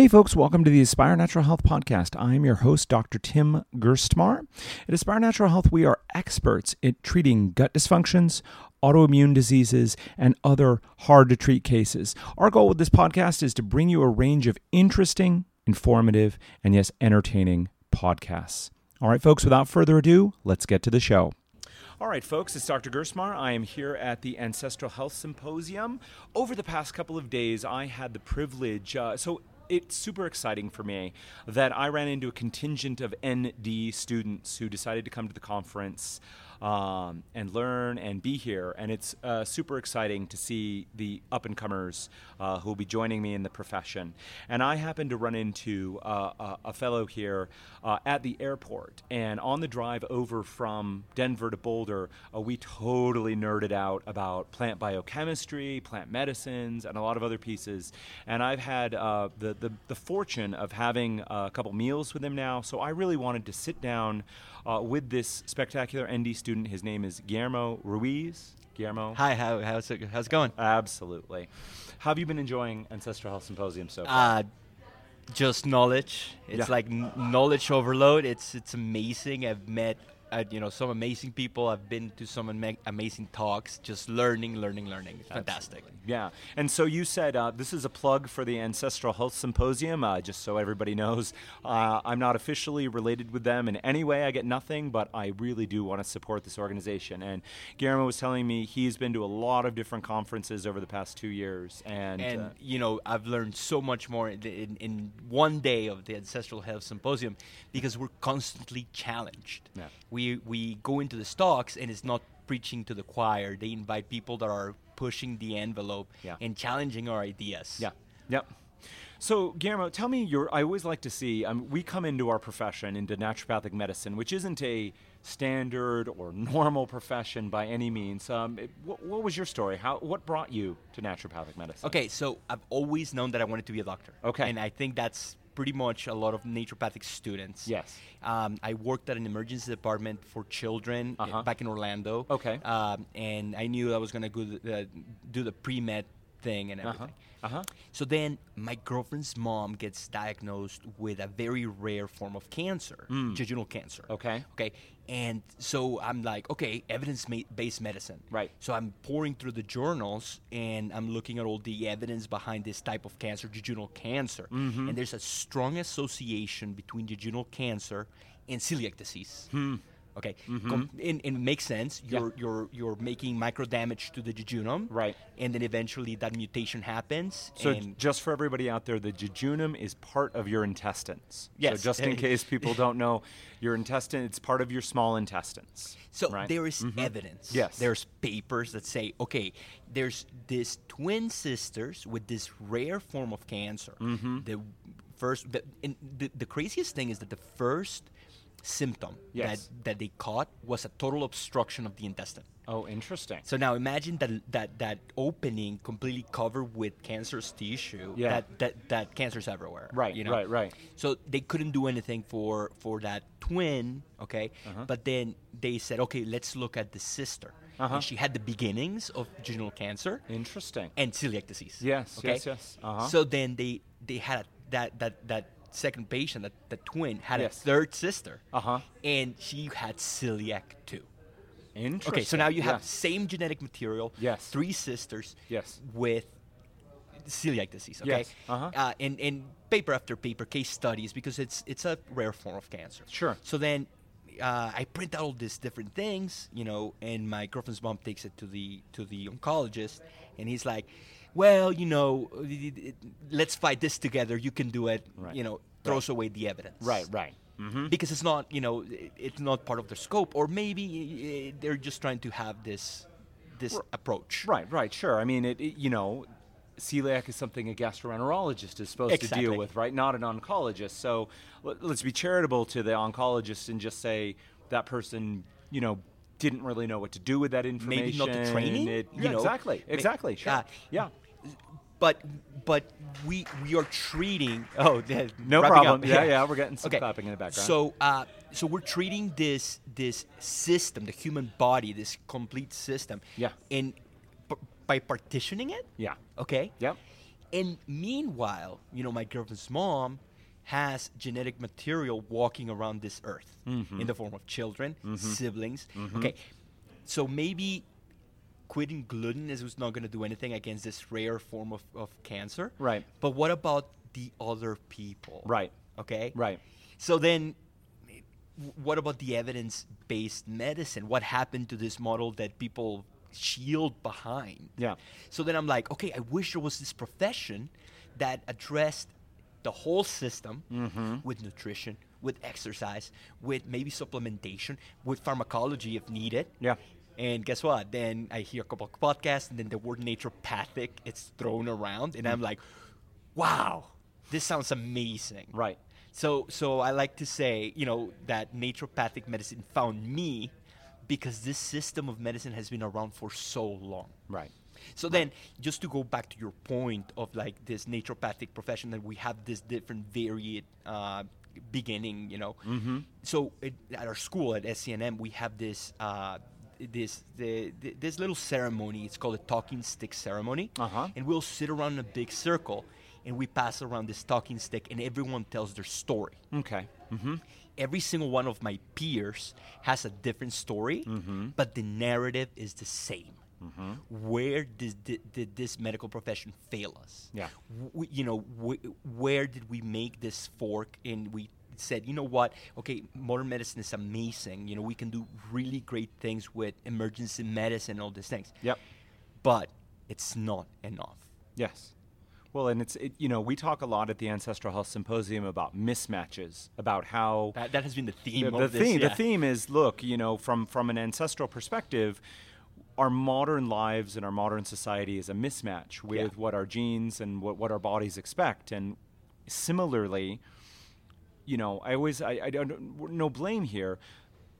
Hey, folks, welcome to the Aspire Natural Health Podcast. I'm your host, Dr. Tim Gerstmar. At Aspire Natural Health, we are experts at treating gut dysfunctions, autoimmune diseases, and other hard to treat cases. Our goal with this podcast is to bring you a range of interesting, informative, and yes, entertaining podcasts. All right, folks, without further ado, let's get to the show. All right, folks, it's Dr. Gerstmar. I am here at the Ancestral Health Symposium. Over the past couple of days, I had the privilege. Uh, so, it's super exciting for me that I ran into a contingent of ND students who decided to come to the conference um, and learn and be here. And it's uh, super exciting to see the up and comers uh, who will be joining me in the profession. And I happened to run into uh, a, fellow here uh, at the airport. And on the drive over from Denver to Boulder, uh, we totally nerded out about plant biochemistry, plant medicines, and a lot of other pieces. And I've had uh, the, the, the, fortune of having a couple meals with him now. So I really wanted to sit down with this spectacular ND student student. His name is Guillermo Ruiz. Guillermo. Hi, how, how's, it, how's it going? Absolutely. How have you been enjoying Ancestral Health Symposium so far? Uh, just knowledge. It's yeah. like n- knowledge overload. It's it's amazing. I've met uh, you know some amazing people. I've been to some ama- amazing talks. Just learning, learning, learning. It's fantastic. Yeah. And so you said uh, this is a plug for the Ancestral Health Symposium. Uh, just so everybody knows, uh, I'm not officially related with them in any way. I get nothing, but I really do want to support this organization. And Guillermo was telling me he's been to a lot of different conferences over the past two years, and and uh, you know I've learned so much more in, in, in, one day of the Ancestral Health Symposium because we're constantly challenged. Yeah. We we we go into the stocks and it's not preaching to the choir. They invite people that are pushing the envelope yeah. and challenging our ideas. Yeah. Yep. So, Guillermo, tell me your. I always like to see. Um, we come into our profession, into naturopathic medicine, which isn't a standard or normal profession by any means. Um, it, what, what, was your story? How? What brought you to naturopathic medicine? Okay, so I've always known that I wanted to be a doctor. Okay, and I think that's pretty much a lot of naturopathic students. Yes. Um, I worked at an emergency department for children uh, uh-huh. back in Orlando. Okay. Um, and I knew I was going to uh, do the pre med thing and uh-huh. everything. Uh-huh. Uh-huh. So then my girlfriend's mom gets diagnosed with a very rare form of cancer, mm. jejunal cancer. Okay. Okay. And so I'm like, okay, evidence based medicine. Right. So I'm pouring through the journals and I'm looking at all the evidence behind this type of cancer, jejunal cancer. Mm-hmm. And there's a strong association between jejunal cancer and celiac disease. Hmm. Okay, mm-hmm. Com- and, and, it makes sense. You're yeah. you're you're making micro damage to the jejunum, right? And then eventually that mutation happens. So just for everybody out there, the jejunum is part of your intestines. Yes. So just in case people don't know, your intestine it's part of your small intestines. So right? there is mm-hmm. evidence. Yes. There's papers that say, okay, there's this twin sisters with this rare form of cancer. Mm-hmm. The first, the, the the craziest thing is that the first symptom yes. that, that they caught was a total obstruction of the intestine. Oh, interesting. So now imagine that that that opening completely covered with cancerous tissue. Yeah. That that, that cancer's everywhere. Right. You know? Right. Right. So they couldn't do anything for for that twin. Okay. Uh-huh. But then they said, okay, let's look at the sister. Uh-huh. And she had the beginnings of jejunal cancer. Interesting. And celiac disease. Yes. Okay? Yes. Yes. Uh-huh. So then they they had that that that second patient, the, the twin, had yes. a third sister. Uh-huh. And she had celiac too. Interesting. Okay, so now you have same genetic material. Yes. Three sisters. Yes. With celiac disease. Okay. Yes. Uh-huh. Uh, and and paper after paper, case studies because it's it's a rare form of cancer. Sure. So then. Uh, I print out all these different things, you know, and my girlfriend's mom takes it to the to the oncologist, and he's like, well, you know, let's fight this together. You can do it. Right. You know, throws right. away the evidence. Right, right. Mm-hmm. Because it's not, you know, it's not part of their scope, or maybe they're just trying to have this this R- approach. Right, right, sure. I mean, it, it, you know, celiac is something a gastroenterologist is supposed exactly. to deal with, right? Not an oncologist. So let, us be charitable to the oncologist and just say that person, you know, didn't really know what to do with that information. Maybe not the training. It, you yeah, know, exactly, exactly. Sure. Uh, yeah. But but we we are treating. Oh, no problem. Up. Yeah, yeah, we're getting some okay. clapping in the background. So uh, so we're treating this this system, the human body, this complete system. Yeah. In by partitioning it. Yeah. Okay. Yep. And meanwhile, you know, my girlfriend's mom has genetic material walking around this earth Mm-hmm. in the form of children, siblings. Okay, so maybe quitting gluten is not going to do anything against this rare form of, of cancer. Right. But what about the other people? Right. Okay. Right. So then, what about the evidence-based medicine? What happened to this model that people shield behind? Yeah. So then I'm like, okay, I wish there was this profession that addressed the whole system Mm-hmm. with nutrition, with exercise, with maybe supplementation, with pharmacology if needed. Yeah. And guess what? Then I hear a couple of podcasts, and then the word naturopathic it's thrown around, and Mm. I'm like, wow, this sounds amazing. Right. So, so I like to say, you know, that naturopathic medicine found me because this system of medicine has been around for so long. Right. So then, just to go back to your point of like this naturopathic profession that we have this different varied uh, beginning, you know. Mm-hmm. So it, at our school at SCNM, we have this. Uh, this the, the, this little ceremony it's called a talking stick ceremony Uh-huh. and we'll sit around in a big circle and we pass around this talking stick and everyone tells their story Okay. Mm-hmm. every single one of my peers has a different story, Mm-hmm. but the narrative is the same. Where did, did, did this medical profession fail us? Yeah. W- you know, wh- where did we make this fork and we said, you know what? Okay, modern medicine is amazing. You know, we can do really great things with emergency medicine and all these things. Yep. But it's not enough. Yes. Well, and it's it, you know we talk a lot at the Ancestral Health Symposium about mismatches, about how That, that has been the theme the, of the this. theme yeah. the theme is look you know from from an ancestral perspective our modern lives and our modern society is a mismatch with Yeah. what our genes and what, what our bodies expect and similarly you know i always i, I don't no blame here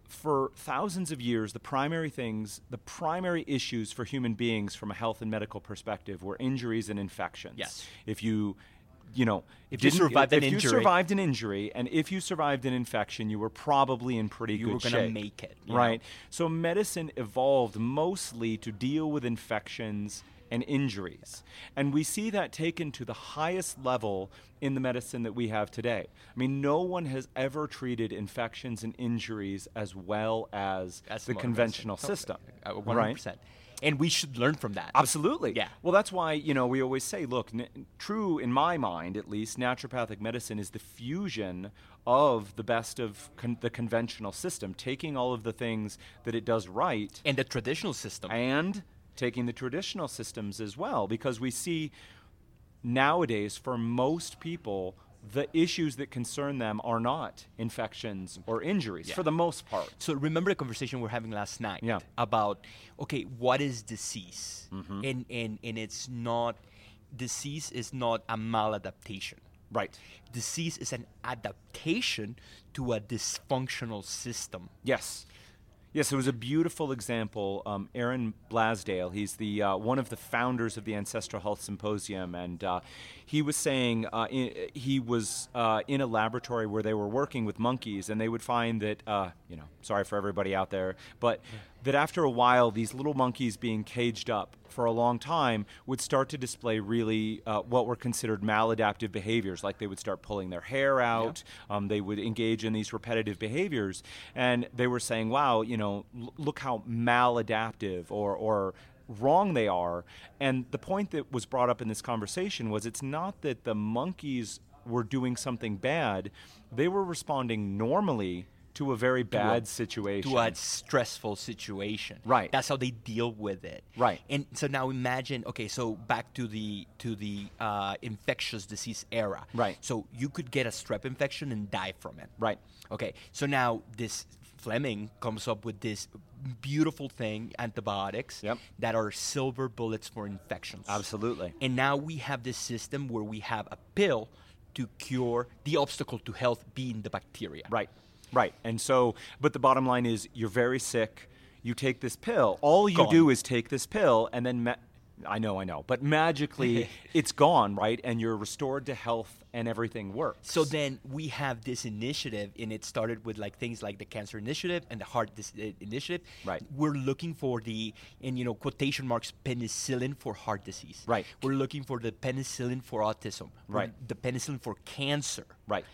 for thousands of years the primary things the primary issues for human beings from a health and medical perspective were injuries and infections Yes. if you you know If you survived if an you injury- survived an injury and if you survived an infection you were probably in pretty You good shape. You were gonna make it, you know? right so medicine evolved mostly to deal with infections and injuries and we see that taken to the highest level in the medicine that we have today i mean no one has ever treated infections and injuries as well as That's the conventional medicine. system Uh, 100%. right And we should learn from that. Absolutely. Yeah. Well, that's why you know we always say, look, n- true in my mind at least, naturopathic medicine is the fusion of the best of con- the conventional system, taking all of the things that it does right And the traditional system. and taking the traditional systems as well, because we see nowadays for most people the issues that concern them are not infections or injuries Yeah. for the most part. so remember the conversation we were having last night Yeah. about okay, what is disease? Mm-hmm. And and and it's not disease is not a maladaptation. Right. Disease is an adaptation to a dysfunctional system. Yes. Yes, it was a beautiful example. Um, Aaron Blaisdell, he's the uh, one of the founders of the Ancestral Health Symposium, and uh, he was saying uh, i he was uh, in a laboratory where they were working with monkeys, and they would find that uh, you know, sorry for everybody out there, but that after a while, these little monkeys being caged up for a long time would start to display really uh, what were considered maladaptive behaviors, like they would start pulling their hair out, um, they would engage in these repetitive behaviors, and they were saying, "Wow, you know, l- look how maladaptive or or wrong they are." And the point that was brought up in this conversation was, it's not that the monkeys were doing something bad; they were responding normally to a very bad situation. to a stressful situation. Right. That's how they deal with it. Right. And so now imagine, okay, so back to the to the uh, infectious disease era. Right. So you could get a strep infection and die from it. Right. Okay. So now this Fleming comes up with this beautiful thing, antibiotics, Yep. that are silver bullets for infections. Absolutely. And now we have this system where we have a pill to cure the obstacle to health being the bacteria. Right, right. And so, but the bottom line is you're very sick. You take this pill. All you Gone. do is take this pill, and then ma- I know, I know. But magically, it's gone, right? And you're restored to health and everything works. So then we have this initiative, and it started with like things like the Cancer Initiative and the Heart dis- uh, Initiative. Right. We're looking for the, in you know, quotation marks, penicillin for heart disease. Right. We're looking for the penicillin for autism. Right. The penicillin for cancer. Right.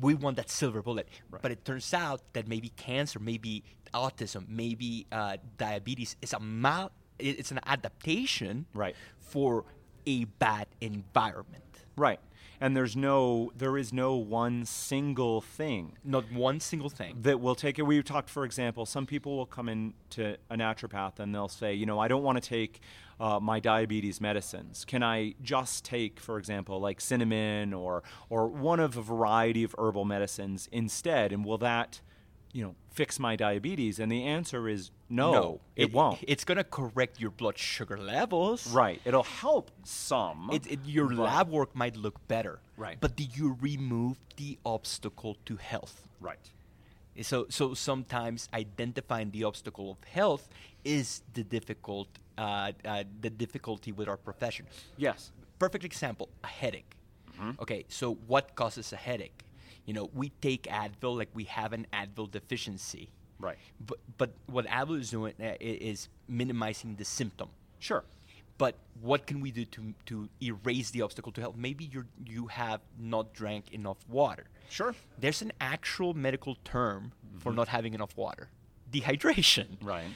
We want that silver bullet. Right. But it turns out that maybe cancer, maybe autism, maybe uh, diabetes is a mal, it's an adaptation Right. for a bad environment. Right. And there's no, there is no one single thing Not one single thing. that will take it. We've talked, for example, some people will come in to a naturopath and they'll say, you know, I don't want to take uh, my diabetes medicines. Can I just take, for example, like cinnamon or or one of a variety of herbal medicines instead? And will that, you know, fix my diabetes? And the answer is no, it, won't. It's gonna correct your blood sugar levels. right. It'll help some. It, it, your lab work might look better. Right. But did you remove the obstacle to health? right. So, so sometimes identifying the obstacle of health is the difficult, uh, uh, the difficulty with our profession. Yes. Perfect example: a headache. Mm-hmm. Okay, so what causes a headache? You know, we take Advil like we have an Advil deficiency. Right. But but what Advil is doing uh, is minimizing the symptom. Sure. But what can we do to to erase the obstacle to health? Maybe you you have not drank enough water. Sure. There's an actual medical term for not having enough water: dehydration. Right.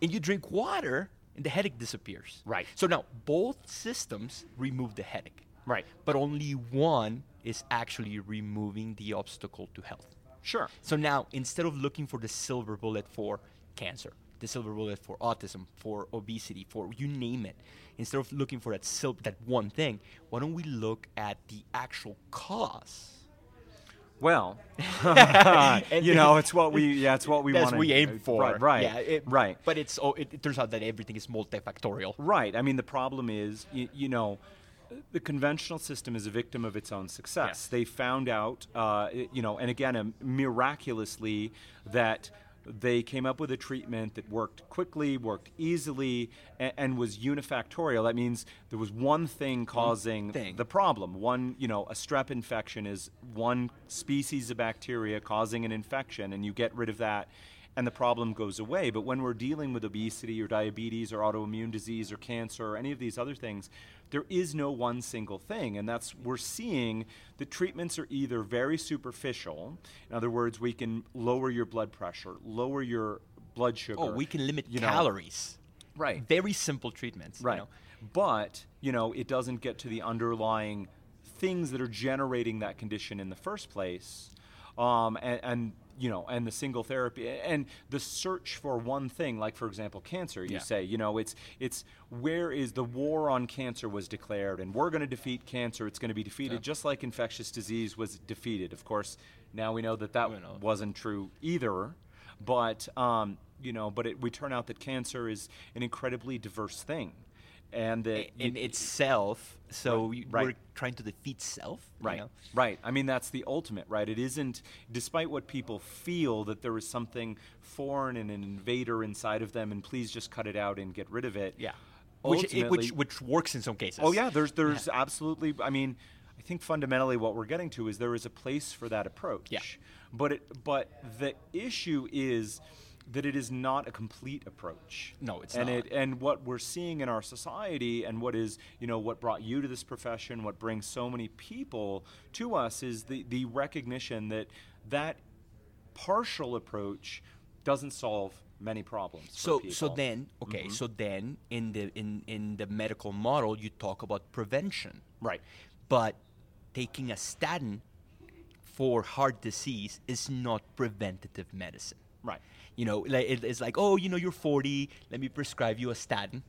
And you drink water, and the headache disappears. Right. So now both systems remove the headache. Right. But only one is actually removing the obstacle to health. Sure. So now, instead of looking for the silver bullet for cancer, the silver bullet for autism, for obesity, for you name it, instead of looking for that sil- that one thing, why don't we look at the actual cause? Well, you know, it's what we yeah, it's what we want. we aim for. Right, right, Yeah, it- right, But it's oh, it, it turns out that everything is multifactorial. right. I mean, the problem is, you, you know, the conventional system is a victim of its own success. Yes. They found out, uh, you know, and again, um, miraculously, that they came up with a treatment that worked quickly, worked easily, and, and was unifactorial. That means there was one thing causing thing. the problem. One, you know, a strep infection is one species of bacteria causing an infection, and you get rid of that, and the problem goes away. But when we're dealing with obesity or diabetes or autoimmune disease or cancer or any of these other things, there is no one single thing. And that's, we're seeing the treatments are either very superficial, in other words, we can lower your blood pressure, lower your blood sugar. Oh, we can limit you know. calories. Right. Very simple treatments. you Right. know. But, you know, it doesn't get to the underlying things that are generating that condition in the first place. Um, and, and, you know, and the single therapy and the search for one thing, like for example, cancer. You Yeah. say, you know, it's it's where is the war on cancer was declared, and we're going to defeat cancer. It's going to be defeated, Yeah. just like infectious disease was defeated. Of course, now we know that that know. wasn't true either. But um, you know, but it, we turn out that cancer is an incredibly diverse thing, and that in you- itself. So Right, we- right. we're trying to defeat self. you Right. know? Right. I mean, that's the ultimate, right? It isn't, despite what people feel that there is something foreign and an invader inside of them, and please just cut it out and get rid of it. Yeah. Which, it- which which works in some cases. Oh yeah, there's there's absolutely. I mean, I think fundamentally what we're getting to is there is a place for that approach. Yeah. But it but the issue is that it is not a complete approach. No, it's and not. It, and what we're seeing in our society and what is you know what brought you to this profession, what brings so many people to us is the the recognition that that partial approach doesn't solve many problems. for So so then okay Mm-hmm. so then in the in in the medical model you talk about prevention. right. But taking a statin for heart disease is not preventative medicine. Right. You know, like it's like, oh, you know, you're 40, let me prescribe you a statin.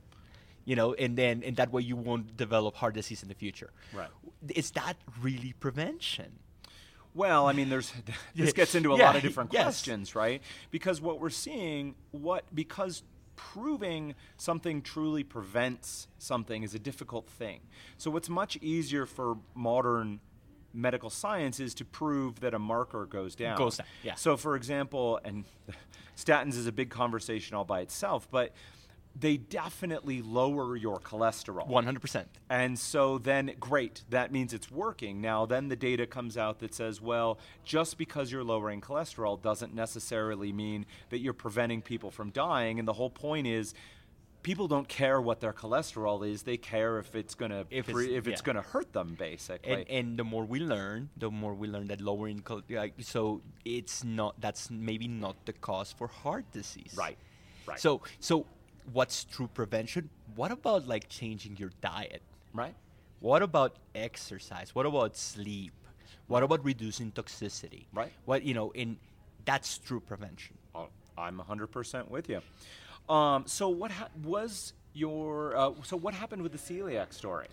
You know, and then and that way you won't develop heart disease in the future. Right. Is that really prevention? Well, I mean, there's this gets into a Yeah, lot of different yes. questions, right? Because what we're seeing, what because proving something truly prevents something is a difficult thing. So what's much easier for modern medical science is to prove that a marker goes down. Goes down, yeah. So for example, and statins is a big conversation all by itself, but they definitely lower your cholesterol. 100%. And so then, great, that means it's working. Now, then the data comes out that says, well, just because you're lowering cholesterol doesn't necessarily mean that you're preventing people from dying. And the whole point is, people don't care what their cholesterol is; they care if it's gonna If if it's- yeah. gonna hurt them, basically. And, and the more we learn, the more we learn that lowering chol- like, so it's not that's maybe not the cause for heart disease. right, right. So so what's true prevention? What about like changing your diet? right, What about exercise? What about sleep? What about reducing toxicity? Right. What you know, in that's true prevention. Oh, I'm 100% with you. Um, so what ha- was your uh, so what happened with the celiac story?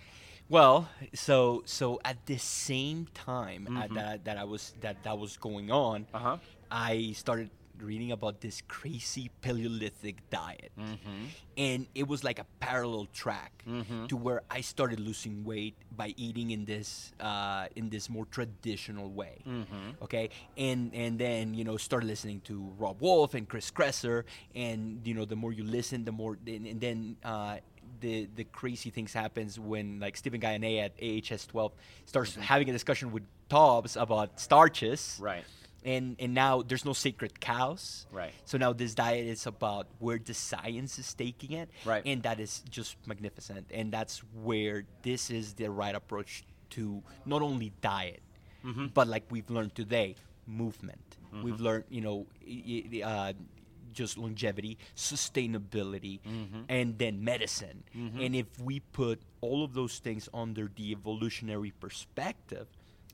Well, so so at the same time uh, Mm-hmm. that that I was that that was going on, Uh-huh. I started reading about this crazy Paleolithic diet, Mm-hmm. and it was like a parallel track to where I started losing weight by eating in this uh, in this more traditional way. Mm-hmm. Okay, and and then you know started listening to Robb Wolf and Chris Kresser, and you know the more you listen, the more and, and then. Uh, the, the crazy things happens when like Stephan Guyenet at AHS 12 starts having a discussion with Taubes about starches Mm-hmm. Right. And and now there's no sacred cows Right. so now this diet is about where the science is taking it Right. and that is just magnificent and that's where this is the right approach to not only diet Mm-hmm. but like we've learned today movement we've learned you know uh, just longevity sustainability Mm-hmm. and then medicine and if we put all of those things under the evolutionary perspective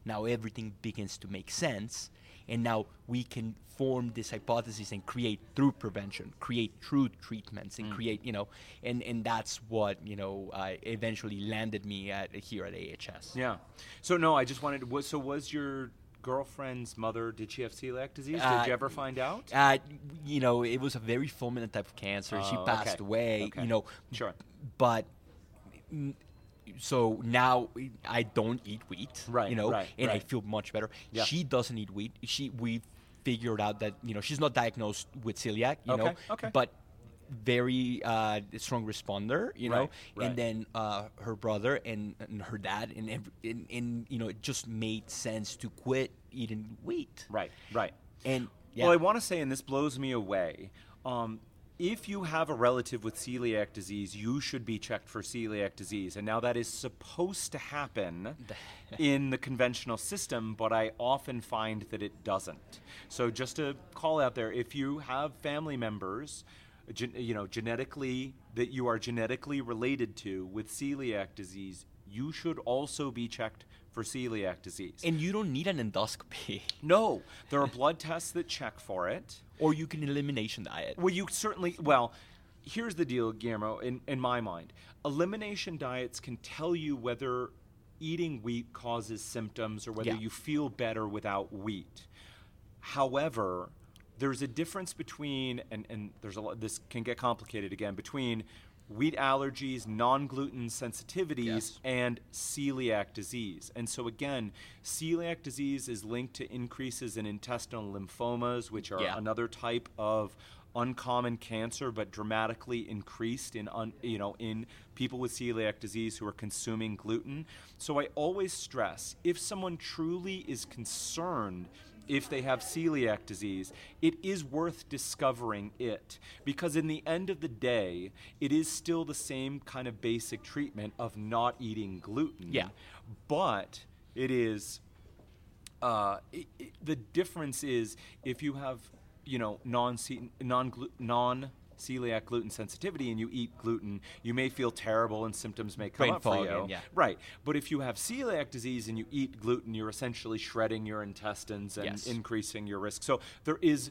now everything begins to make sense and now we can form this hypothesis and create through prevention create true treatments and create you know and and that's what you know uh, eventually landed me at here at ahs Yeah. So no, I just wanted to. So was your girlfriend's mother? Did she have celiac disease? Uh, did you ever find out? uh, you know it was a very fulminant type of cancer she Oh, passed okay. away Okay. you know Sure. but mm, so now I don't eat wheat, Right, You know, right, and I feel much better. Yeah. She doesn't eat wheat. She we figured out that you know she's not diagnosed with celiac, you know, Okay, okay. but very uh, strong responder, you know, Right, right. and then uh, her brother and, and her dad, and, ev- and and you know it just made sense to quit eating wheat, Right. Right. and yeah, Well, I want to say, and this blows me away. Um, if you have a relative with celiac disease, you should be checked for celiac disease. And now that is supposed to happen in the conventional system, but I often find that it doesn't. So just to call out there, if you have family members, you know, genetically that you are genetically related to with celiac disease, you should also be checked for celiac disease. and you don't need an endoscopy, no, there are blood tests that check for it. Or you can elimination diet. Well, you certainly. Well, here's the deal, Guillermo. In in my mind, elimination diets can tell you whether eating wheat causes symptoms or whether Yeah. you feel better without wheat. However, there's a difference between and and there's a lot. This can get complicated again between wheat allergies, non-gluten sensitivities, Yes. and celiac disease. And so again, celiac disease is linked to increases in intestinal lymphomas, which are Yeah. another type of uncommon cancer but dramatically increased in un, you know in people with celiac disease who are consuming gluten so i always stress if someone truly is concerned if they have celiac disease, it is worth discovering it because, in the end of the day, it is still the same kind of basic treatment of not eating gluten. Yeah. But it is uh, i i the difference is if you have you know non non non celiac gluten sensitivity and you eat gluten, you may feel terrible and symptoms may come Brain up for you. and- yeah. Right. But if you have celiac disease and you eat gluten, you're essentially shredding your intestines and Yes. increasing your risk. So there is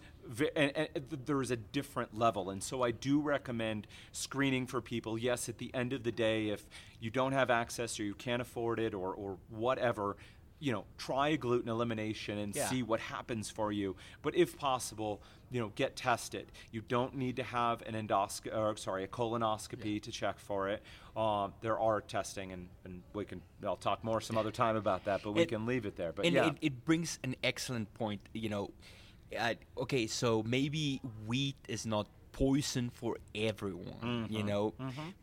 and, and th- there is a different level. And so I do recommend screening for people. Yes, at the end of the day, if you don't have access or you can't afford it or, or whatever, you know, try a gluten elimination and Yeah. see what happens for you. But if possible, you know, get tested. You don't need to have an endoscopy, or sorry, a colonoscopy to check for it. Um, there are testing, and, and we can. I'll talk more some other time about that, but we It- can leave it there. But and yeah, it, it brings an excellent point. You know, uh, okay, so maybe wheat is not poison for everyone, you Mm-hmm. know.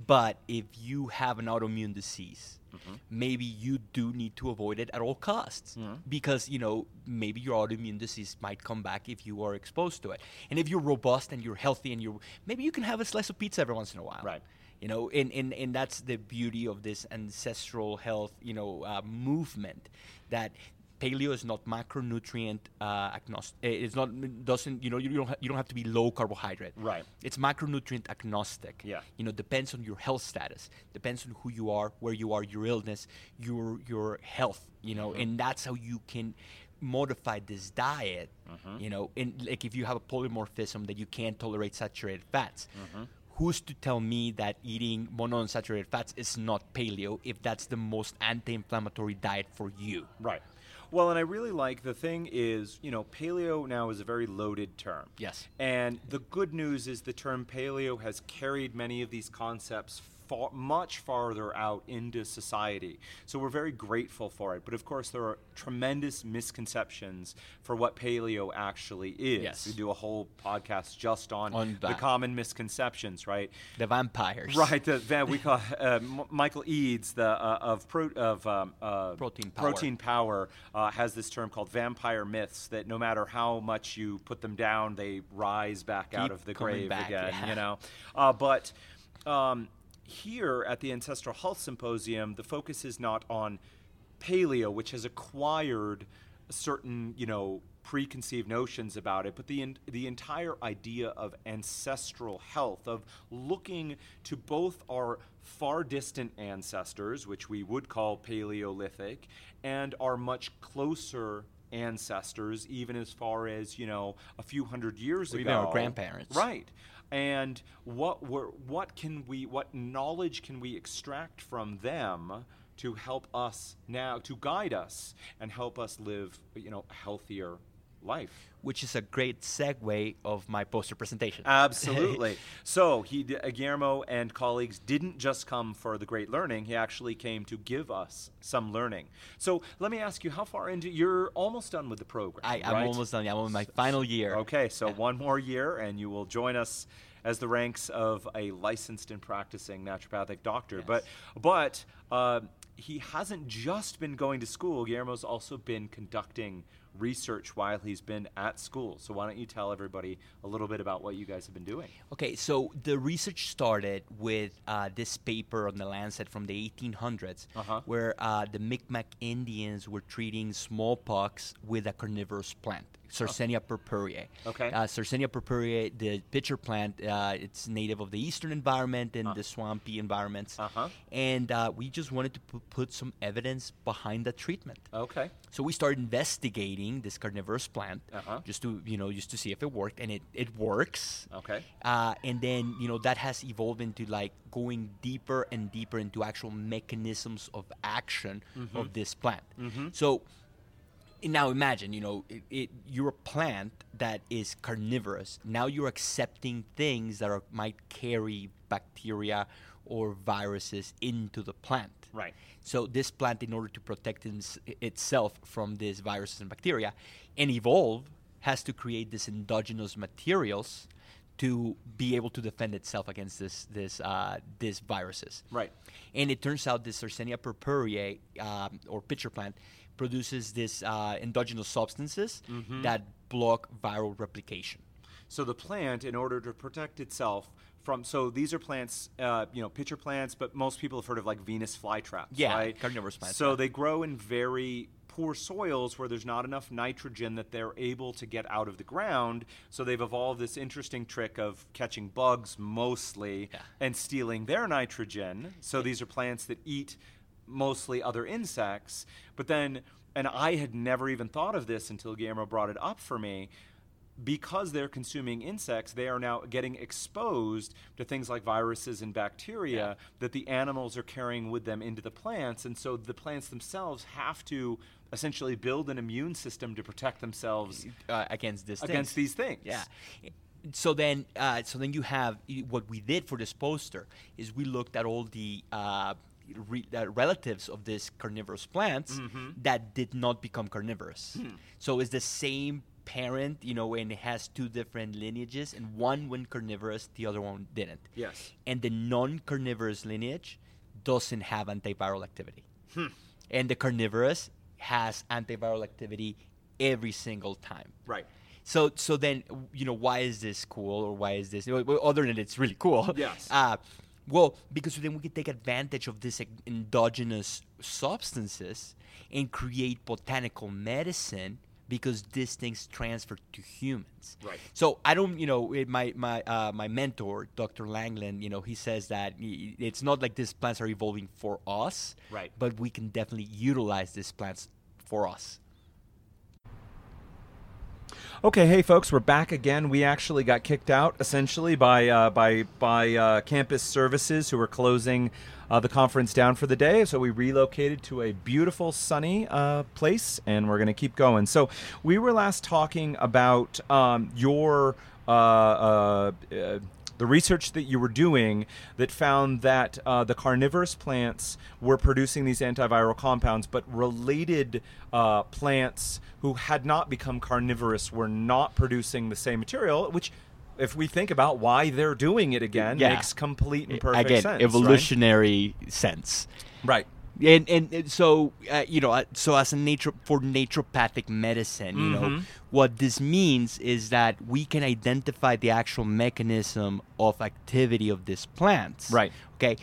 But if you have an autoimmune disease, Mm-hmm. maybe you do need to avoid it at all costs because you know maybe your autoimmune disease might come back if you are exposed to it. And if you're robust and you're healthy and you're maybe you can have a slice of pizza every once in a while, Right. You know, and, and, and that's the beauty of this ancestral health, you know, uh, movement that paleo is not macronutrient uh, agnostic. It's not doesn't you know you don't ha- you don't have to be low carbohydrate. Right. It's macronutrient agnostic. Yeah. You know, depends on your health status, depends on who you are, where you are, your illness, your your health. You know, Mm-hmm. and that's how you can modify this diet. Mm-hmm. You know, and like if you have a polymorphism that you can't tolerate saturated fats. Mm-hmm. Who's to tell me that eating monounsaturated fats is not paleo if that's the most anti-inflammatory diet for you? Right. Well, and I really like the thing is, you know, paleo now is a very loaded term. Yes. And the good news is the term paleo has carried many of these concepts far, much farther out into society. So we're very grateful for it. But of course, there are tremendous misconceptions for what paleo actually is. Yes. We do a whole podcast just on, On the common misconceptions, right? The vampires. Right, the, that we call uh, Michael Eades, the uh, of pro, of um, uh, Protein Power. Protein Power uh, has this term called vampire myths that no matter how much you put them down, they rise back out of the grave back, again. yeah. You know, uh, but um, here at the Ancestral Health Symposium, the focus is not on paleo, which has acquired certain, you know, preconceived notions about it, but the en- the entire idea of ancestral health, of looking to both our far distant ancestors, which we would call Paleolithic, and our much closer ancestors, even as far as you know a few hundred years Or ago, even our grandparents. right? And what were, what can we what knowledge can we extract from them to help us now to guide us and help us live you know healthier life? Which is a great segue of my poster presentation. Absolutely. so he, uh, Guillermo and colleagues didn't just come for the great learning; he actually came to give us some learning. So let me ask you, how far into you're almost done with the program? I, I'm right? almost done. I'm on my final year. Okay, so one more year, and you will join us as the ranks of a licensed and practicing naturopathic doctor. But but uh, he hasn't just been going to school. Guillermo's also been conducting research while he's been at school. So why don't you tell everybody a little bit about what you guys have been doing? Okay, so the research started with uh, this paper on the Lancet from the 1800s, Uh-huh. where uh, the Micmac Indians were treating smallpox with a carnivorous plant, Sarracenia purpurea. Okay. Uh, Sarracenia purpurea, the pitcher plant, uh, it's native of the eastern environment and the swampy environments. Uh-huh. And uh, we just wanted to pu- put some evidence behind the treatment. Okay. So we started investigating this carnivorous plant Uh-huh. just to you know just to see if it worked, and it it works. Okay. Uh, and then you know that has evolved into like going deeper and deeper into actual mechanisms of action Mm-hmm. of this plant. So now imagine you know it, it, you're a plant that is carnivorous. Now you're accepting things that are, might carry bacteria or viruses into the plant. Right. So this plant, in order to protect ins- itself from these viruses and bacteria, and evolve, has to create these endogenous materials to be able to defend itself against this this uh, these viruses. Right. And it turns out this Sarracenia purpurea um, or pitcher plant produces this uh, endogenous substances that block viral replication. So the plant, in order to protect itself from, so these are plants, uh, you know, pitcher plants, but most people have heard of like Venus flytraps, Yeah, right? carnivorous plants, So yeah. they grow in very poor soils where there's not enough nitrogen that they're able to get out of the ground. So they've evolved this interesting trick of catching bugs mostly Yeah. and stealing their nitrogen. So these are plants that eat mostly other insects. But then, and I had never even thought of this until Guillermo brought it up for me. Because they're consuming insects, they are now getting exposed to things like viruses and bacteria Yeah. that the animals are carrying with them into the plants. And so the plants themselves have to essentially build an immune system to protect themselves uh, against this against things. these things. Yeah. So then, uh, so then you have what we did for this poster is we looked at all the uh, re- uh, relatives of these carnivorous plants Mm-hmm. that did not become carnivorous. Hmm. So it's the same parent, you know, and it has two different lineages, and one went carnivorous, the other one didn't. Yes. And the non-carnivorous lineage doesn't have antiviral activity, Hmm. and the carnivorous has antiviral activity every single time. Right. So, so then, you know, why is this cool, or why is this? Other than it's really cool. Yes. Uh, well, because then we can take advantage of these endogenous substances and create botanical medicine because these things transfer to humans. Right. So I don't, you know, it, my my uh, my mentor, Dr. Langland, you know, he says that it's not like these plants are evolving for us, Right. But we can definitely utilize these plants for us. Okay, hey folks, we're back again. We actually got kicked out essentially by uh, by by uh, campus services who were closing uh, the conference down for the day. So we relocated to a beautiful, sunny uh, place, and we're going to keep going. So we were last talking about um, your. The research that you were doing that found that uh, the carnivorous plants were producing these antiviral compounds, but related uh, plants who had not become carnivorous were not producing the same material, which. If we think about why they're doing it again, Yeah. makes complete and perfect Again, sense. right? evolutionary sense. Right. And, and so uh, you know uh, so as a nature for naturopathic medicine you know Mhm. what this means is that we can identify the actual mechanism of activity of these plants Right. okay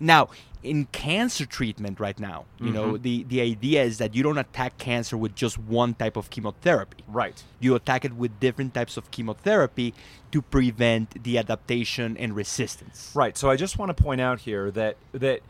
now in cancer treatment right now you know Mhm. the the idea is that you don't attack cancer with just one type of chemotherapy Right. you attack it with different types of chemotherapy to prevent the adaptation and resistance Right. So I just want to point out here that that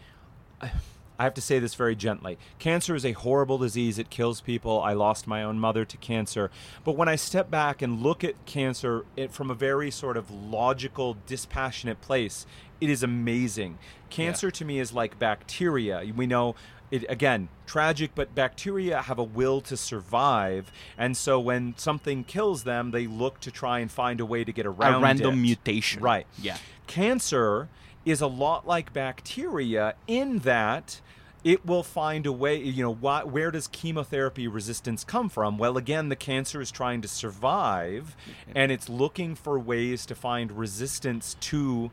I have to say this very gently. Cancer is a horrible disease. It kills people. I lost my own mother to cancer. But when I step back and look at cancer it, from a very sort of logical, dispassionate place, it is amazing. Cancer to me is like bacteria. We know it again tragic but bacteria have a will to survive and so when something kills them they look to try and find a way to get around it. a random it. mutation Right. yeah Cancer is a lot like bacteria in that it will find a way, you know, why, where does chemotherapy resistance come from? Well, again, the cancer is trying to survive and it's looking for ways to find resistance to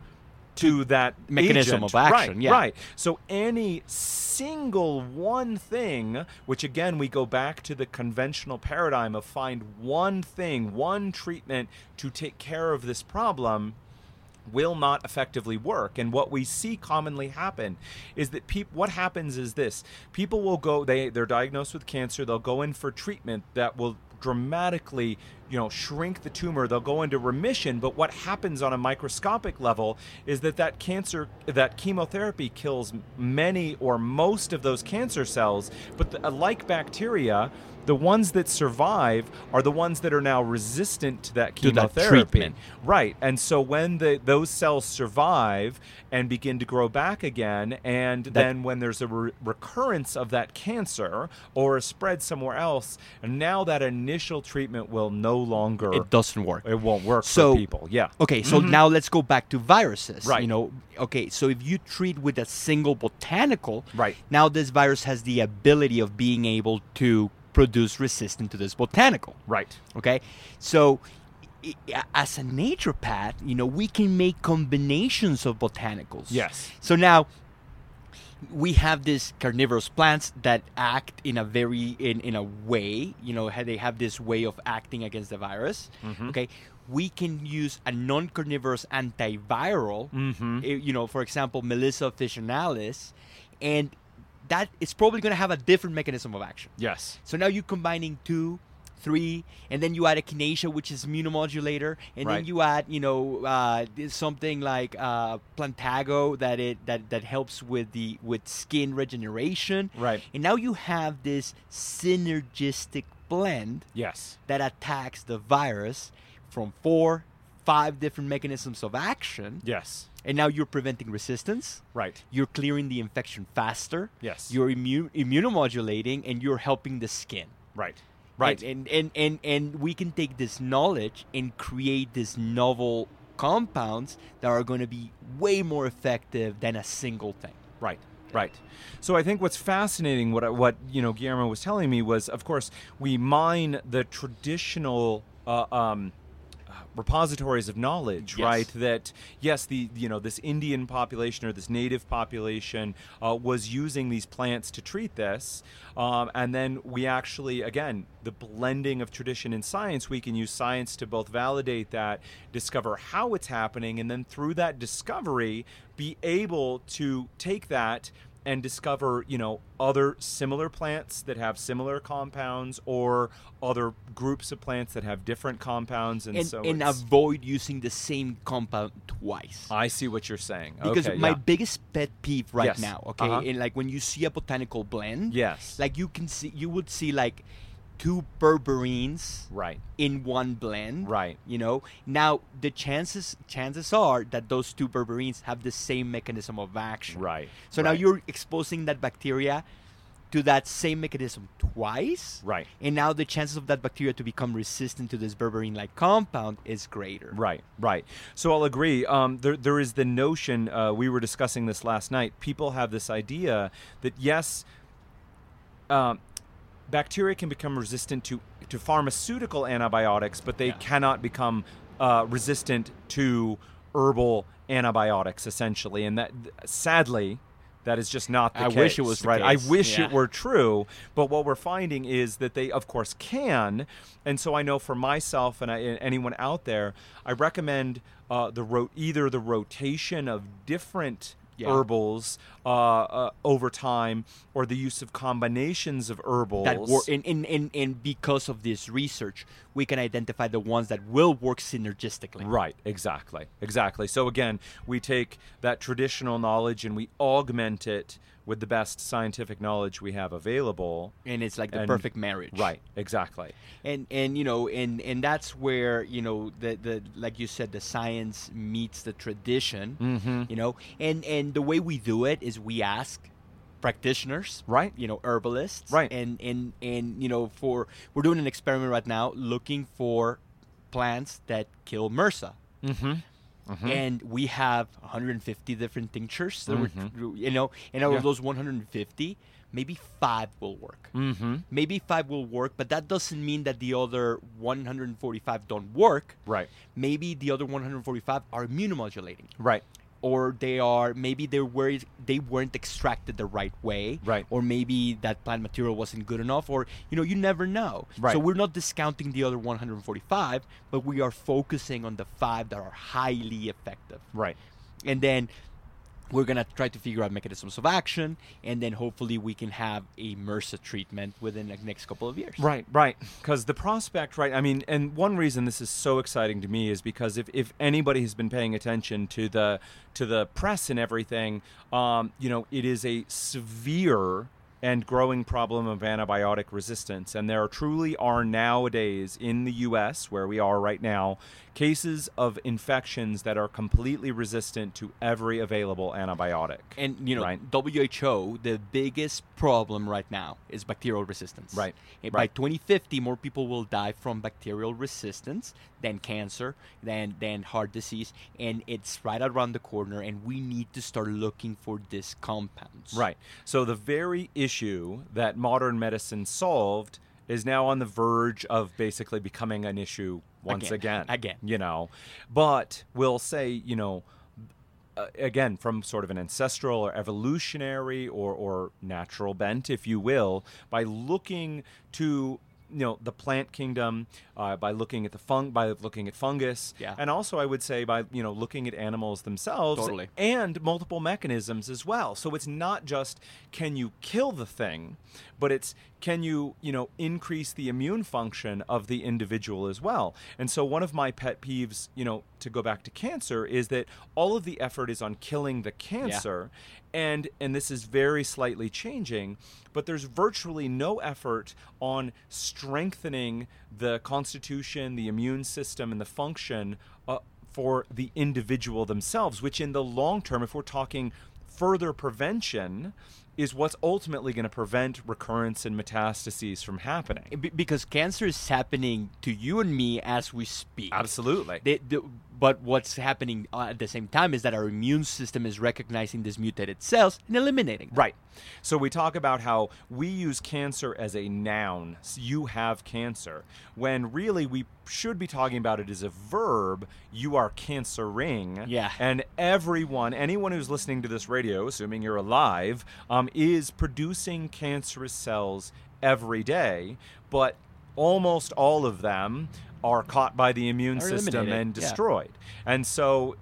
to that Mechanism agent. of action, Right, yeah. right. So any single one thing, which again we go back to the conventional paradigm of find one thing, one treatment to take care of this problem, will not effectively work. And what we see commonly happen is that people what happens is this. People will go they they're diagnosed with cancer they'll go in for treatment that will dramatically you know shrink the tumor. They'll go into remission but what happens on a microscopic level is that that cancer that chemotherapy kills many or most of those cancer cells but the, like bacteria the ones that survive are the ones that are now resistant to that To that chemotherapy treatment. Right. And so when the those cells survive and begin to grow back again, and then when there's a re- recurrence of that cancer or a spread somewhere else, now that initial treatment will no longer it doesn't work it won't work So- for people. Yeah. Okay, so mm-hmm. now let's go back to viruses. Right. You know, okay, so if you treat with a single botanical, Right. now this virus has the ability of being able to produce resistance to this botanical. Right. Okay, so as a naturopath, you know, we can make combinations of botanicals. Yes. So now we have these carnivorous plants that act in a very in, in a way you know they have this way of acting against the virus Mhm. okay we can use a non-carnivorous antiviral Mhm. eh, you know for example melissa officinalis and that is probably going to have a different mechanism of action Yes. so now you're combining two, three, and then you add echinacea, which is immunomodulator, and Right. then you add, you know, uh, something like uh, plantago that it that that helps with the with skin regeneration. Right. And now you have this synergistic blend Yes. that attacks the virus from four, five different mechanisms of action, Yes. and now you're preventing resistance. Right. You're clearing the infection faster. Yes. You're immu- immunomodulating and you're helping the skin. Right. Right. And, and, and, and, and we can take this knowledge and create these novel compounds that are going to be way more effective than a single thing. Right. Right. So I think what's fascinating, what what you know Guillermo was telling me was, of course, we mine the traditional uh, um, repositories of knowledge, Yes. right? That yes, the you know this Indian population or this native population uh, was using these plants to treat this, um, and then we actually again the blending of tradition and science. We can use science to both validate that, discover how it's happening, and then through that discovery, be able to take that and discover you know other similar plants that have similar compounds or other groups of plants that have different compounds and, and, so and avoid using the same compound twice. i see what you're saying because okay, my yeah. biggest pet peeve right Yes. now, okay, Uh-huh. and like when you see a botanical blend, yes like you can see, you would see like two berberines right in one blend, right You know, now the chances chances are that those two berberines have the same mechanism of action. right So now you're exposing that bacteria to that same mechanism twice. right And now the chances of that bacteria to become resistant to this berberine like compound is greater. Right, right. So I'll agree. Um, there, there is the notion, uh, we were discussing this last night. People have this idea that, yes, um, bacteria can become resistant to, to pharmaceutical antibiotics, but they Yeah. cannot become uh, resistant to herbal antibiotics, essentially. And that, sadly, that is just not the I case. wish it was right. case. I wish Yeah. it were true, but what we're finding is that they, of course, can. And so I know for myself and, I, and anyone out there, I recommend uh, the ro- either the rotation of different Yeah. herbals uh, uh, over time, or the use of combinations of herbals. That wor- and, and, and, and because of this research, we can identify the ones that will work synergistically. Right, exactly. Exactly. So again, we take that traditional knowledge and we augment it with the best scientific knowledge we have available. And it's like the And- perfect marriage. Right, exactly. and and you know and and that's where you know the the like you said the science meets the tradition Mhm. you know and and the way we do it is we ask practitioners Right. you know herbalists Right. and and and you know for we're doing an experiment right now looking for plants that kill MRSA Mm-hmm. And we have 150 different tinctures that Mhm. we're, you know and out Yeah. of those 150 maybe five will work Mm-hmm. maybe five will work, but that doesn't mean that the other 145 don't work. Right. Maybe the other 145 are immunomodulating, Right. Or they are maybe they were they weren't extracted the right way, Right. Or maybe that plant material wasn't good enough, or you know you never know. Right. So we're not discounting the other 145, but we are focusing on the five that are highly effective, Right. and then. We're gonna try to figure out mechanisms of action, and then hopefully we can have a MRSA treatment within the next couple of years. Right, right. Because the prospect, right? I mean, and one reason this is so exciting to me is because if, if anybody has been paying attention to the to the press and everything, um, you know, it is a severe and growing problem of antibiotic resistance. And there truly are nowadays in the U.S., where we are right now, cases of infections that are completely resistant to every available antibiotic. And you know, Right. WHO, the biggest problem right now is bacterial resistance. Right, And By 2050, more people will die from bacterial resistance than cancer, than than heart disease, and it's right around the corner. And we need to start looking for these compounds. Right. So the very issue that modern medicine solved is now on the verge of basically becoming an issue once Again. again. Again. You know, but we'll say, you know, uh, again, from sort of an ancestral or evolutionary or, or natural bent, if you will, by looking to you know the plant kingdom uh, by looking at the fung by looking at fungus Yeah. and also i would say by you know looking at animals themselves Totally. and multiple mechanisms as well. So it's not just can you kill the thing, but it's can you, you know, increase the immune function of the individual as well. And so one of my pet peeves, you know, to go back to cancer is that all of the effort is on killing the cancer and and this is very slightly changing, but there's virtually no effort on strengthening the constitution, the immune system and the function uh, for the individual themselves, which in the long term, if we're talking further prevention, is what's ultimately going to prevent recurrence and metastases from happening. Because cancer is happening to you and me as we speak. Absolutely. The, the, But what's happening uh, at the same time is that our immune system is recognizing these mutated cells and eliminating them. Right. So we talk about how we use cancer as a noun. You have cancer. When really we should be talking about it as a verb. You are cancering. Yeah. And everyone, anyone who's listening to this radio, assuming you're alive, um, is producing cancerous cells every day. But almost all of them are caught by the immune Are system eliminated, and yeah. destroyed. And so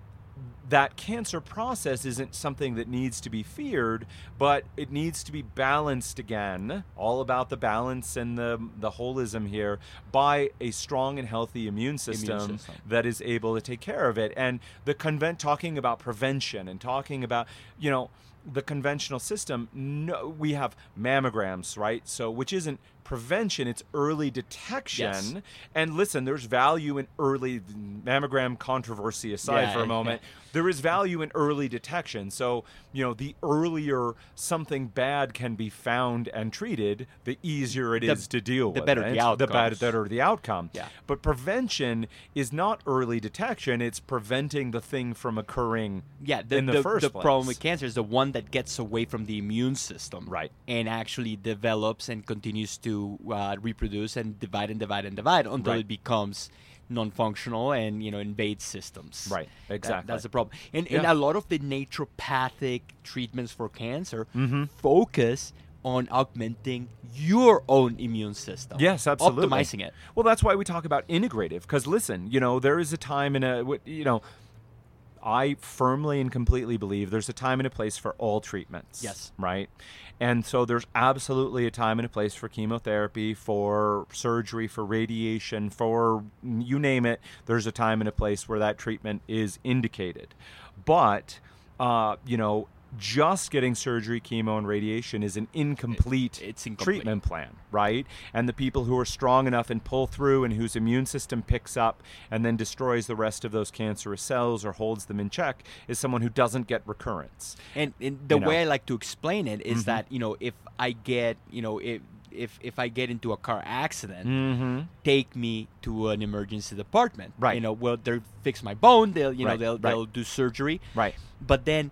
that cancer process isn't something that needs to be feared, but it needs to be balanced again. All about the balance and the the holism here by a strong and healthy immune system, system. that is able to take care of it. And the convent talking about prevention and talking about you know the conventional system. No, we have mammograms, right? So which isn't prevention it's early detection Yes. and listen there's value in early mammogram controversy aside Yeah, for a yeah. moment there is value in early detection. So, you know, the earlier something bad can be found and treated, the easier it is The- to deal the with. better it. the The bad- outcomes. better the outcome. Yeah. But prevention is not early detection, it's preventing the thing from occurring Yeah, the, in the, the, first the place. problem with cancer is the one that gets away from the immune system, Right. and actually develops and continues to uh, reproduce and divide and divide and divide until Right. it becomes non-functional and you know invades systems. Right, That- exactly. that's the problem. And, and a lot of the naturopathic treatments for cancer Mm-hmm. focus on augmenting your own immune system. Yes, absolutely. Optimizing it. Well, that's why we talk about integrative. Because listen, you know, there is a time in a, you know, I firmly and completely believe there's a time and a place for all treatments. Yes. Right. And so there's absolutely a time and a place for chemotherapy, for surgery, for radiation, for you name it. There's a time and a place where that treatment is indicated. But, uh, you know, just getting surgery, chemo, and radiation is an incomplete it's incomplete. treatment plan, right? And the people who are strong enough and pull through and whose immune system picks up and then destroys the rest of those cancerous cells or holds them in check is someone who doesn't get recurrence. And, and the You know. Mm-hmm. way I like to explain it is that you know if I get you know if if if I get into a car accident, Mm-hmm. take me to an emergency department. Right. You know, well they'll fix my bone. They'll you know they'll right. they'll do surgery. Right. But then.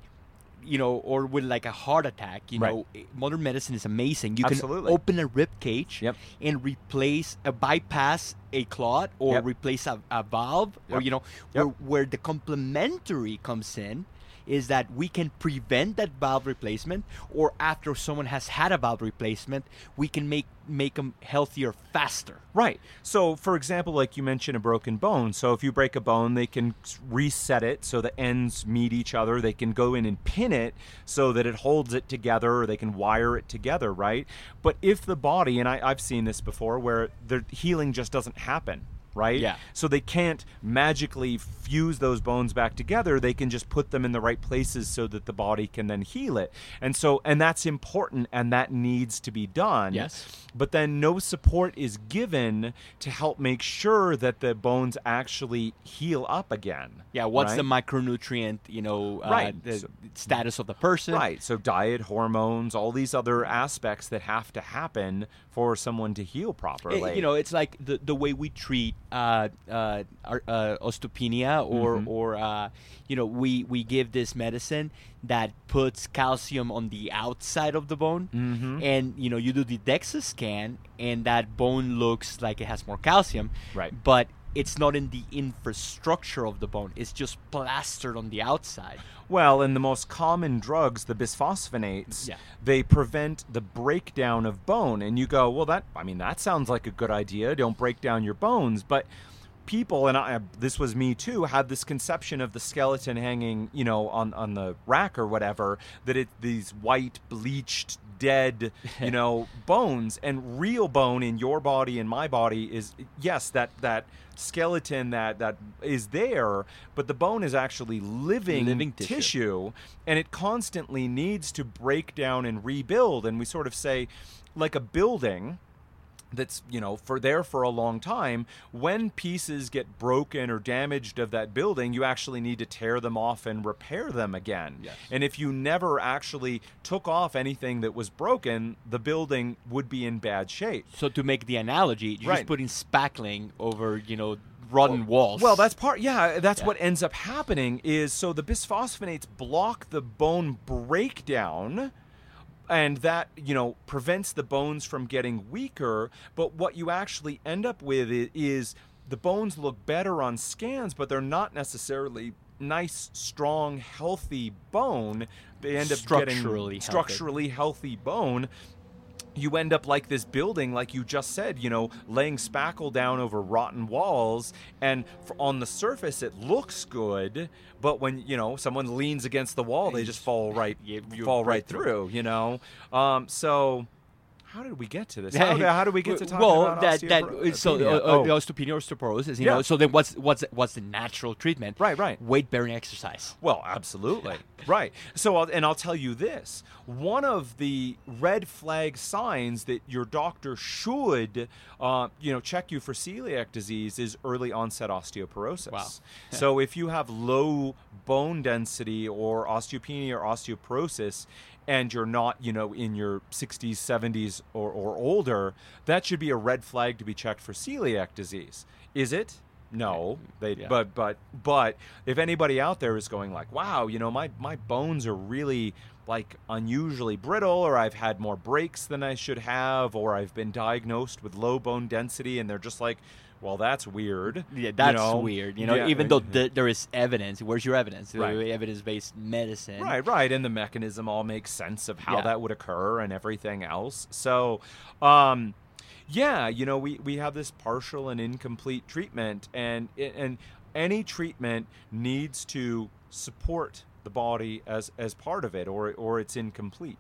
You know, or with like a heart attack, you Right. know, eh, modern medicine is amazing. You Absolutely. can open a rib cage Yep. and replace, a bypass a clot or Yep. replace a, a valve, or you know, Yep. where, where the complementary comes in is that we can prevent that valve replacement or after someone has had a valve replacement we can make make them healthier faster Right. So, for example, like you mentioned, a broken bone. So, if you break a bone, they can reset it so the ends meet each other. They can go in and pin it so that it holds it together, or they can wire it together, right? But if the body, and I, I've seen this before, where the healing just doesn't happen, right? Yeah. So they can't magically fuse those bones back together. They can just put them in the right places so that the body can then heal it. And so, and that's important, and that needs to be done Yes. but then no support is given to help make sure that the bones actually heal up again. yeah what's right? the micronutrient you know uh, Right. the So- status of the person Right. So diet, hormones, all these other aspects that have to happen for someone to heal Eh, properly. you know, it's like the the way we treat uh, uh, uh, osteopenia, or Mm-hmm. or uh, you know, we we give this medicine that puts calcium on the outside of the bone, Mhm. and you know, you do the DEXA scan, and that bone looks like it has more calcium, Right. But it's not in the infrastructure of the bone; it's just plastered on the outside. Well, in the most common drugs, the bisphosphonates, Yeah. they prevent the breakdown of bone. And you go, well, that I mean, that sounds like a good idea. Don't break down your bones, but people and I this was me too had this conception of the skeleton hanging you know on on the rack or whatever that it these white bleached dead you know bones and real bone in your body and my body is yes that that skeleton that that is there but the bone is actually living, Living tissue. tissue and it constantly needs to break down and rebuild and we sort of say like a building that's you know for there for a long time when pieces get broken or damaged of that building you actually need to tear them off and repair them again Yes. and if you never actually took off anything that was broken the building would be in bad shape So to make the analogy, you're Right. just putting spackling over, you know, rotten walls. Well, that's part. Yeah, that's Yeah. what ends up happening. Is so the bisphosphonates block the bone breakdown, and that you know prevents the bones from getting weaker. But what you actually end up with is the bones look better on scans, but they're not necessarily nice, strong, healthy bone. They end up Structurally getting healthy. structurally healthy bone you end up like this building, like you just said, you know, laying spackle down over rotten walls, and on the surface it looks good, but when you know someone leans against the wall, they just fall right, you fall break right through. through, you know. Um, so, how did we get to this? How, how do we get to talking well, about that that so uh, uh, Oh. osteopenia or osteoporosis, you Yeah. know. So then, what's what's what's the natural treatment? Right, right. Weight bearing exercise. Well, absolutely. right. So, I'll, and I'll tell you this one of the red flag signs that your doctor should, uh, you know, check you for celiac disease is early onset osteoporosis. Wow. so, if you have low bone density or osteopenia or osteoporosis, and you're not, you know, in your 60s, 70s, or, or older, that should be a red flag to be checked for celiac disease. Is it? No, they. Yeah. But but but if anybody out there is going like, wow, you know, my my bones are really like unusually brittle, or I've had more breaks than I should have, or I've been diagnosed with low bone density, and they're just like, well, that's weird. Yeah, you that's know? weird. You know, Yeah, even though th- there is evidence, where's your evidence? Right. Evidence based medicine. Right, right, and the mechanism all makes sense of how Yeah. that would occur and everything else. So, um, yeah, you know, we we have this partial and incomplete treatment, and and any treatment needs to support the body as as part of it, or or it's incomplete.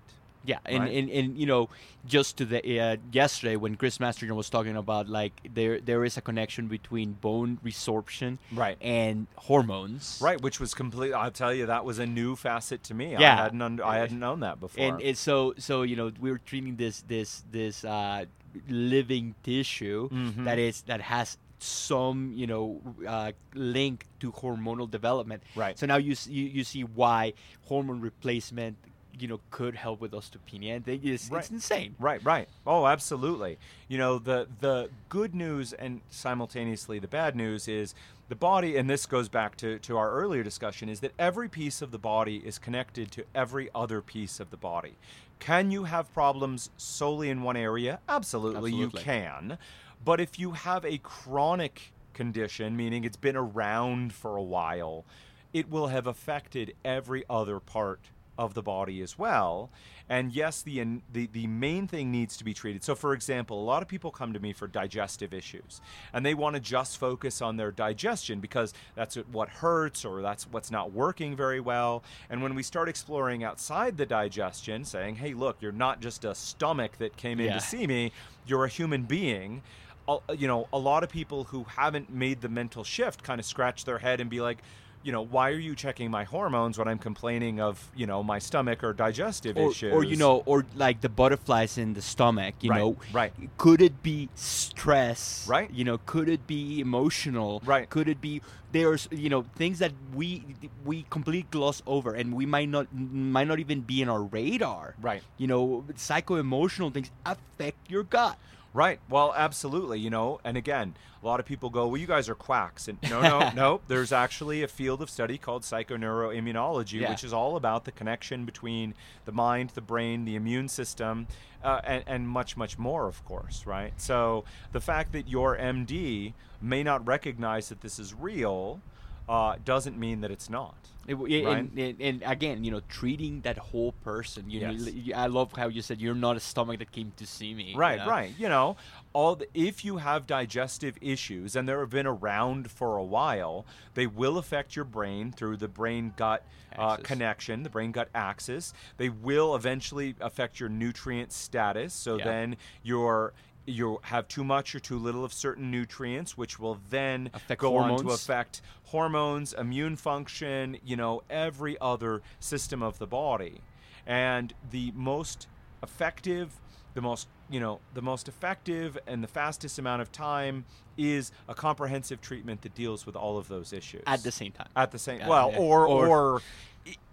Yeah, and, Right. and, and you know, just to the uh, yesterday when Chris Masterjohn was talking about like there there is a connection between bone resorption Right. and hormones. Right, which was complete. I'll tell you, that was a new facet to me. Yeah, I hadn't I hadn't known that before. And it's so so you know we were treating this this this uh, living tissue Mhm. that is that has some you know uh, link to hormonal development. Right. So now you you, you see why hormone replacement you know could help with osteopenia. I think it's, Right. it's insane. Right, right. Oh, absolutely. You know, the the good news and simultaneously the bad news is the body and this goes back to, to our earlier discussion is that every piece of the body is connected to every other piece of the body. Can you have problems solely in one area? Absolutely, Absolutely. you can. But if you have a chronic condition, meaning it's been around for a while, it will have affected every other part of the body as well. And yes, the, the the main thing needs to be treated. So, for example, a lot of people come to me for digestive issues, and they want to just focus on their digestion because that's what hurts or that's what's not working very well. And when we start exploring outside the digestion, saying, "Hey, look, you're not just a stomach that came in Yeah. to see me; you're a human being." Uh, you know, a lot of people who haven't made the mental shift kind of scratch their head and be like, you know, why are you checking my hormones when I'm complaining of, you know, my stomach or digestive Or, issues? or you know, or like the butterflies in the stomach, you Right, know, right. Could it be stress? Right. You know, could it be emotional? Right. Could it be there's you know things that we we completely gloss over and we might not might not even be in our radar. Right. You know, psycho emotional things affect your gut. Right. Well, absolutely. You know, and again, a lot of people go, "Well, you guys are quacks." And no, no, no. There's actually a field of study called psychoneuroimmunology, Yeah. which is all about the connection between the mind, the brain, the immune system, uh, and, and much, much more, of course. Right. So the fact that your MD may not recognize that this is real uh, doesn't mean that it's not. It w- Right. and, and, and again, you know, treating that whole person. You know, Yes. you- I love how you said you're not a stomach that came to see me. you Right, know? right. You know, all the, if you have digestive issues and they've been around for a while, they will affect your brain through the brain gut uh, connection, the brain gut axis. They will eventually affect your nutrient status. So Yeah. then your you have too much or too little of certain nutrients, which will then Affect go on to hormones. affect hormones, immune function, you know, every other system of the body. And the most effective, the most, you know, the most effective and the fastest amount of time is a comprehensive treatment that deals with all of those issues At the same time. at the same Yeah, well yeah. or, Or- or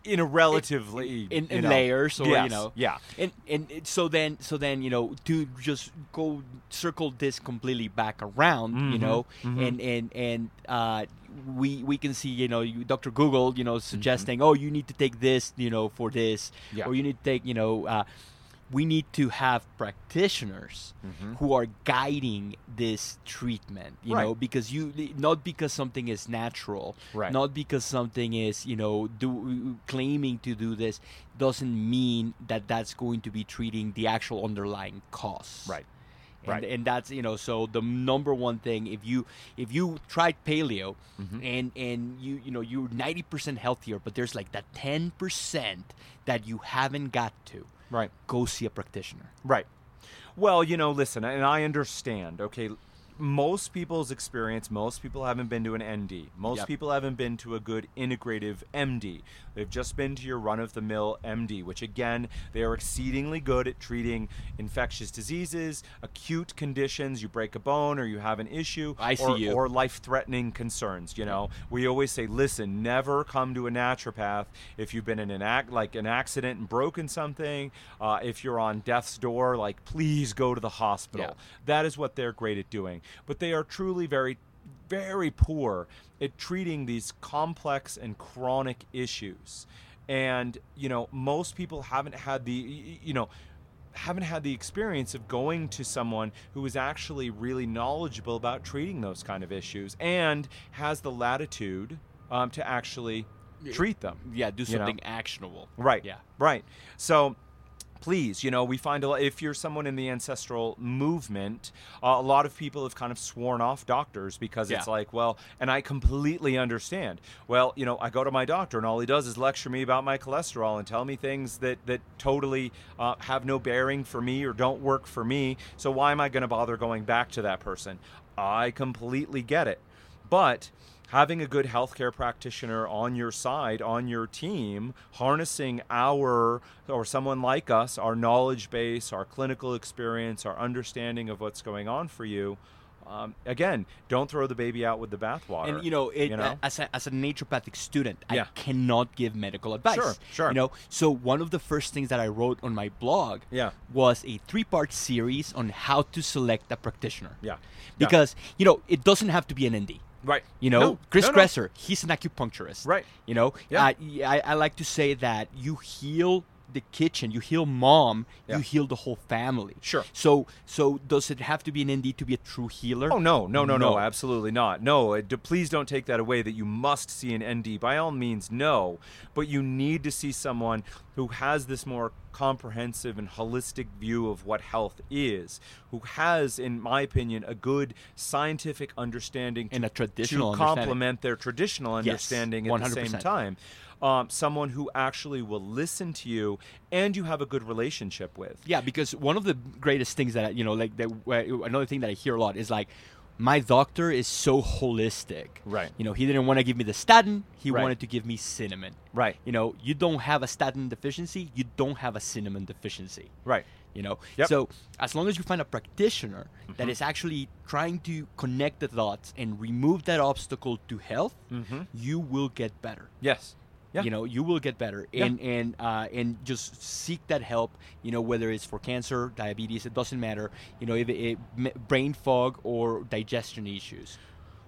in a relatively in, you in know- layers or you know yeah and and it- so then so then you know to just go circle this completely back around you Mhm, know mhm. and and and uh we we can see you know you, dr google you know Mm-hmm. suggesting oh you need to take this you know for this Yeah. or you need to take you know uh we need to have practitioners Mhm. who are guiding this treatment you know because you not because something is natural Right. not because something is you know do claiming to do this doesn't mean that that's going to be treating the actual underlying cause right and, Right. and that's you know so the number one thing if you if you tried paleo Mhm. and and you you know you're 90% healthier but there's like that 10% that you haven't got to right. Go see a practitioner. Right. Well, you know, listen, and I understand, okay, most people's experience, most people haven't been to an ND. Most Yep. people haven't been to a good integrative MD. They've just been to your run of the mill MD, which again, they are exceedingly good at treating infectious diseases, acute conditions, you break a bone or you have an issue, or, ICU. or life threatening concerns. You know, we always say, listen, never come to a naturopath if you've been in an act like an accident and broken something. Uh, if you're on death's door, like please go to the hospital. Yeah. That is what they're great at doing. But they are truly very, very poor at treating these complex and chronic issues. And you know, most people haven't had the, you know haven't had the experience of going to someone who is actually really knowledgeable about treating those kind of issues and has the latitude um, to actually treat them. yeah do You know? something actionable Right. yeah Right. So please, you know, we find a lot, if you're someone in the ancestral movement, uh, a lot of people have kind of sworn off doctors because it's like, well, and I completely understand. Well, you know, I go to my doctor and all he does is lecture me about my cholesterol and tell me things that that totally uh, have no bearing for me or don't work for me. So why am I going to bother going back to that person? I completely get it. But having a good healthcare practitioner on your side, on your team, harnessing our or someone like us, our knowledge base, our clinical experience, our understanding of what's going on for you. Um, again, don't throw the baby out with the bathwater. And you know, it, you know? as a as a naturopathic student, Yeah. I cannot give medical advice. Sure, sure. You know, so one of the first things that I wrote on my blog Yeah. was a three-part series on how to select a practitioner. Yeah. Yeah. Because you know, it doesn't have to be an ND. Right. You know, No, Chris no, no. Kresser, he's an acupuncturist. Right. You know, Yeah. uh, I, I like to say that you heal the kitchen, you heal mom, Yeah. you heal the whole family. Sure. So, so does it have to be an ND to be a true healer? Oh no, no, no, no, No. absolutely not. No, uh, d- please don't take that away that you must see an ND. By all means, no. But you need to see someone who has this more comprehensive and holistic view of what health is, who has, in my opinion, a good scientific understanding And to, a traditional to complement their traditional Yes, understanding at the same time. Um, someone who actually will listen to you and you have a good relationship with. Yeah, because one of the greatest things that you know, like that, another thing that I hear a lot is like, my doctor is so holistic. Right. You know, he didn't want to give me the statin; he Right. wanted to give me cinnamon. Right. You know, you don't have a statin deficiency, you don't have a cinnamon deficiency. Right. You know, Yep. Mm-hmm. so as long as you find a practitioner that is actually trying to connect the dots and remove that obstacle to health, Mhm. you will get better Yes. Yeah. you know you will get better Yeah. and and uh, and just seek that help you know whether it's for cancer diabetes it doesn't matter you know if it, it, brain fog or digestion issues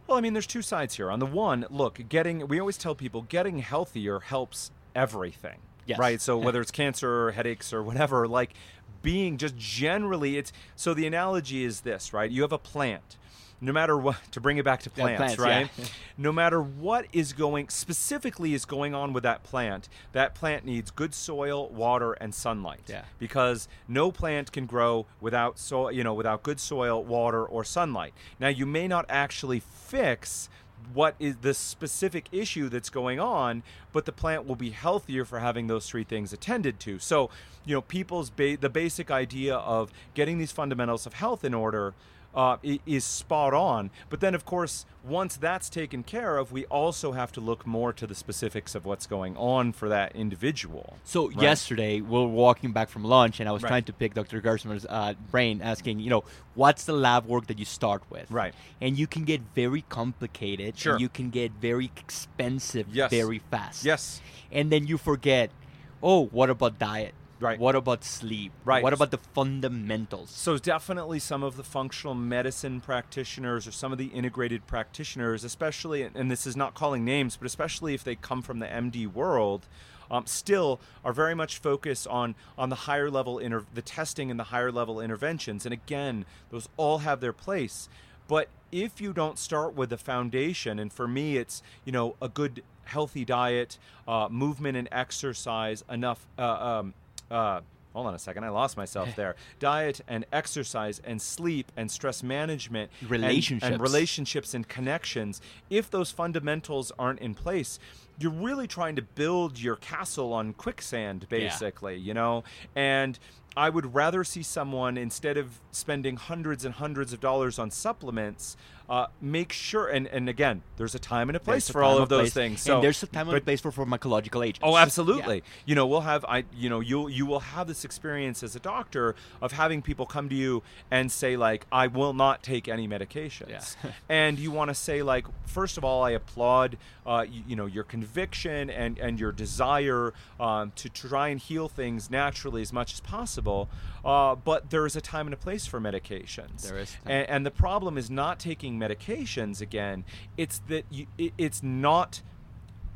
Well, I mean, there's two sides here. On the one, look, getting we always tell people getting healthier helps everything. Yes. Right. So whether it's cancer or headaches or whatever, like being just generally it's so the analogy is this, right? You have a plant. No matter what to bring it back to Yeah, plants, plants, right? yeah. no matter what is going specifically is going on with that plant, that plant needs good soil, water, and sunlight. Yeah. Because no plant can grow without soil, you know, without good soil, water, or sunlight. Now you may not actually fix what is the specific issue that's going on, but the plant will be healthier for having those three things attended to. So, you know, people's ba- the basic idea of getting these fundamentals of health in order uh, is spot on. But then, of course, once that's taken care of, we also have to look more to the specifics of what's going on for that individual. So Right. yesterday we were walking back from lunch, and I was Right. trying to pick Dr. Gerstmar's uh, brain, asking, you know, what's the lab work that you start with? Right. And you can get very complicated. Sure. And you can get very expensive Yes. very fast. Yes. And then you forget, oh, what about diet? Right. What about sleep? Right. What about the fundamentals? So definitely some of the functional medicine practitioners or some of the integrated practitioners, especially, and this is not calling names, but especially if they come from the MD world, um, still are very much focused on on the higher level inter- the testing and the higher level interventions. And again, those all have their place. But if you don't start with the foundation, and for me, it's you know a good healthy diet, uh, movement and exercise, enough. Uh, um, uh, hold on a second, I lost myself there. Diet and exercise and sleep and stress management, and- Relationships. and, relationships and connections. If those fundamentals aren't in place, you're really trying to build your castle on quicksand, basically. You know, and I would rather see someone instead of spending hundreds and hundreds of dollars on supplements, uh, make sure. And, and again, there's a time and a place for all of those place, things. So and there's a time and a place for pharmacological agents. Oh, absolutely. Yeah. You know, we'll have I you know, you'll you will have this experience as a doctor of having people come to you and say like I will not take any medications. Yeah. and you want to say like first of all I applaud uh, you, you know your conviction and and your desire um, to try and heal things naturally as much as possible. Uh, but there is a time and a place for medications. There is. And, and the problem is not taking medications again. It's that you, it, it's not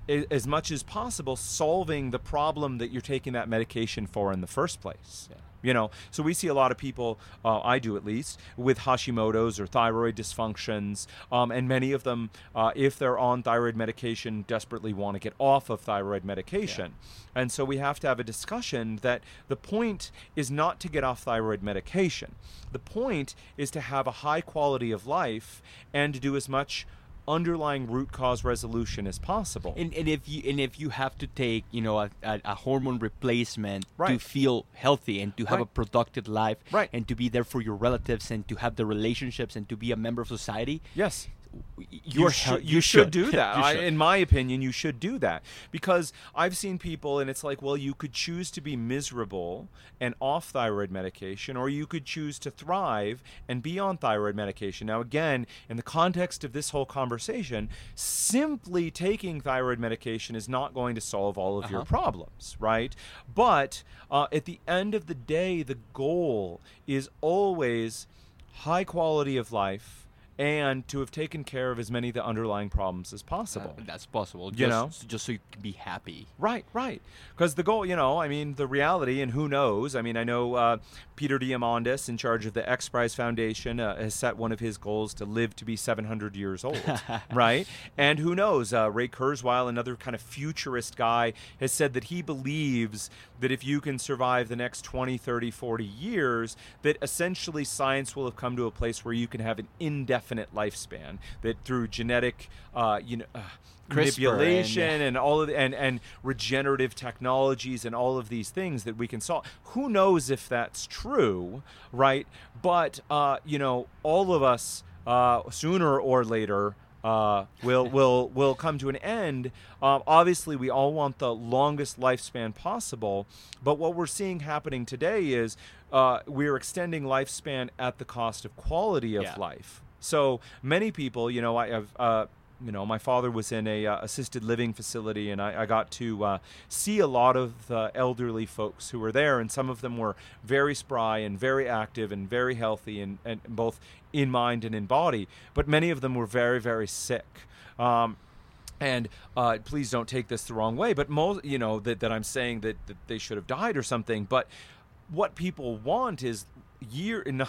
as much as possible solving the problem that you're taking that medication for in the first place. Yeah. You know, so we see a lot of people, uh, I do at least, with Hashimoto's or thyroid dysfunctions, um, and many of them, uh, if they're on thyroid medication, desperately want to get off of thyroid medication. And so we have to have a discussion that the point is not to get off thyroid medication. The point is to have a high quality of life and to do as much underlying root cause resolution as possible. And, and if you and if you have to take you know a, a, a hormone replacement to feel healthy and to have a productive life Right. and to be there for your relatives and to have the relationships and to be a member of society yes. You, should, you should do that. You I, in my opinion, you should do that because I've seen people, and it's like, well, you could choose to be miserable and off thyroid medication, or you could choose to thrive and be on thyroid medication. Now, again, in the context of this whole conversation, simply taking thyroid medication is not going to solve all of your Uh-huh. problems, right? But uh, at the end of the day, the goal is always high quality of life and to have taken care of as many of the underlying problems as possible. Uh, that's possible You just, know? just so you can be happy Right, right. Because the goal, you know, I mean, the reality, and who knows? I mean, I know uh, Peter Diamandis, in charge of the X Prize Foundation, uh, has set one of his goals to live to be 700 years old, right? And who knows? Uh, Ray Kurzweil, another kind of futurist guy, has said that he believes that if you can survive the next 20, 30, 40 years, that essentially science will have come to a place where you can have an indefinite lifespan, that through genetic, uh, you know, uh, manipulation and- and all of the, and and regenerative technologies and all of these things that we can solve. Who knows if that's true, right? But uh, you know, all of us uh, sooner or later. Uh, will will will come to an end. Um, obviously, we all want the longest lifespan possible, but what we're seeing happening today is uh, we're extending lifespan at the cost of quality of Yeah. life. So many people, you know, I have, uh, you know, my father was in a uh, assisted living facility, and I, I got to uh, see a lot of the elderly folks who were there, and some of them were very spry and very active and very healthy, and, and both in mind and in body. But many of them were very, very sick. Um, and uh, please don't take this the wrong way, but most, you know, that, that I'm saying that, that they should have died or something. But what people want is year in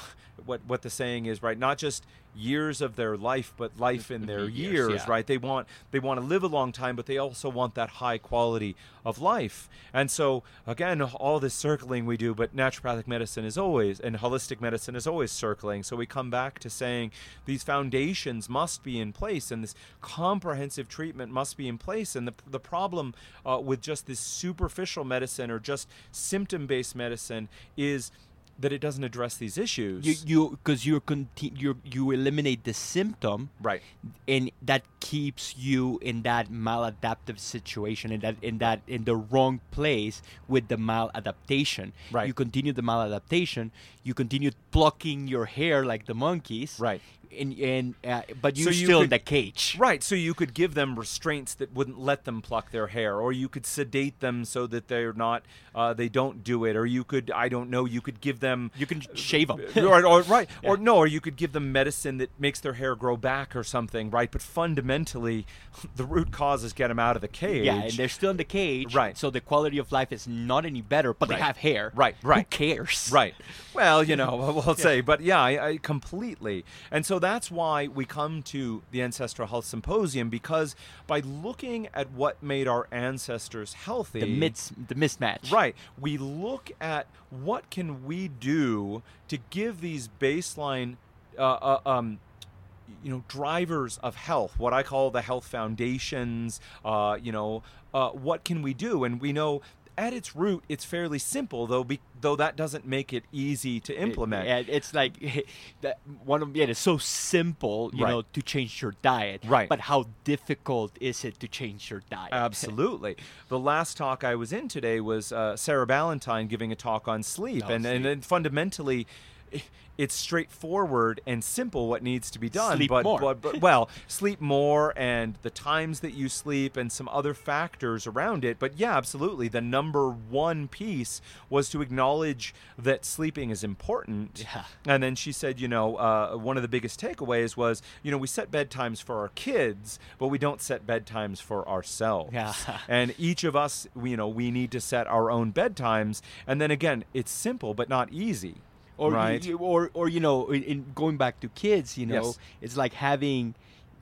what what the saying is right? Not just years of their life but life in their Years, years yeah. right? They want they want to live a long time but they also want that high quality of life. And so again all this circling we do but naturopathic medicine is always and holistic medicine is always circling. So we come back to saying these foundations must be in place and this comprehensive treatment must be in place. And the, the problem uh, with just this superficial medicine or just symptom based medicine is that it doesn't address these issues. You you because you're conti- you you eliminate the symptom, right. and that keeps you in that maladaptive situation, in that in that in the wrong place with the maladaptation. Right. You continue the maladaptation. You continue plucking your hair like the monkeys. Right. And and uh, but you're you still in the cage. Right, so you could give them restraints that wouldn't let them pluck their hair, or you could sedate them so that they're not, uh, they don't do it, or you could, I don't know, you could give them, You can shave them. or, or right, or no, or you could give them medicine that makes their hair grow back or something, right? But fundamentally, the root cause is get them out of the cage. Yeah, and they're still in the cage. Right. So the quality of life is not any better, but Right. they have hair. Right, right. Who cares? Right. Well, you know, we'll say, but yeah, I, I completely. And so that's why we come to the Ancestral Health Symposium because by looking at what made our ancestors healthy, The mis- the mismatch. Right. We look at what can we do to give these baseline, uh, uh, um, you know, drivers of health. What I call the health foundations. Uh, you know, uh, what can we do? And we know. At its root, it's fairly simple, though. Be, though that doesn't make it easy to implement. And it's like that one of yeah, it's so simple, you Right. know, to change your diet. Right. But how difficult is it to change your diet? Absolutely. the last talk I was in today was uh, Sarah Ballantyne giving a talk on sleep, Oh, and, and sleep. then fundamentally, i- it's straightforward and simple what needs to be done. Sleep but, more. but, but well, sleep more and the times that you sleep and some other factors around it. But yeah, absolutely. The number one piece was to acknowledge that sleeping is important. Yeah. And then she said, you know, uh, one of the biggest takeaways was, you know, we set bedtimes for our kids, but we don't set bedtimes for ourselves. Yeah. And each of us, you know, we need to set our own bedtimes. And then again, it's simple but not easy. Or you- right? you- or or you know, in, in going back to kids, you know, Yes. it's like having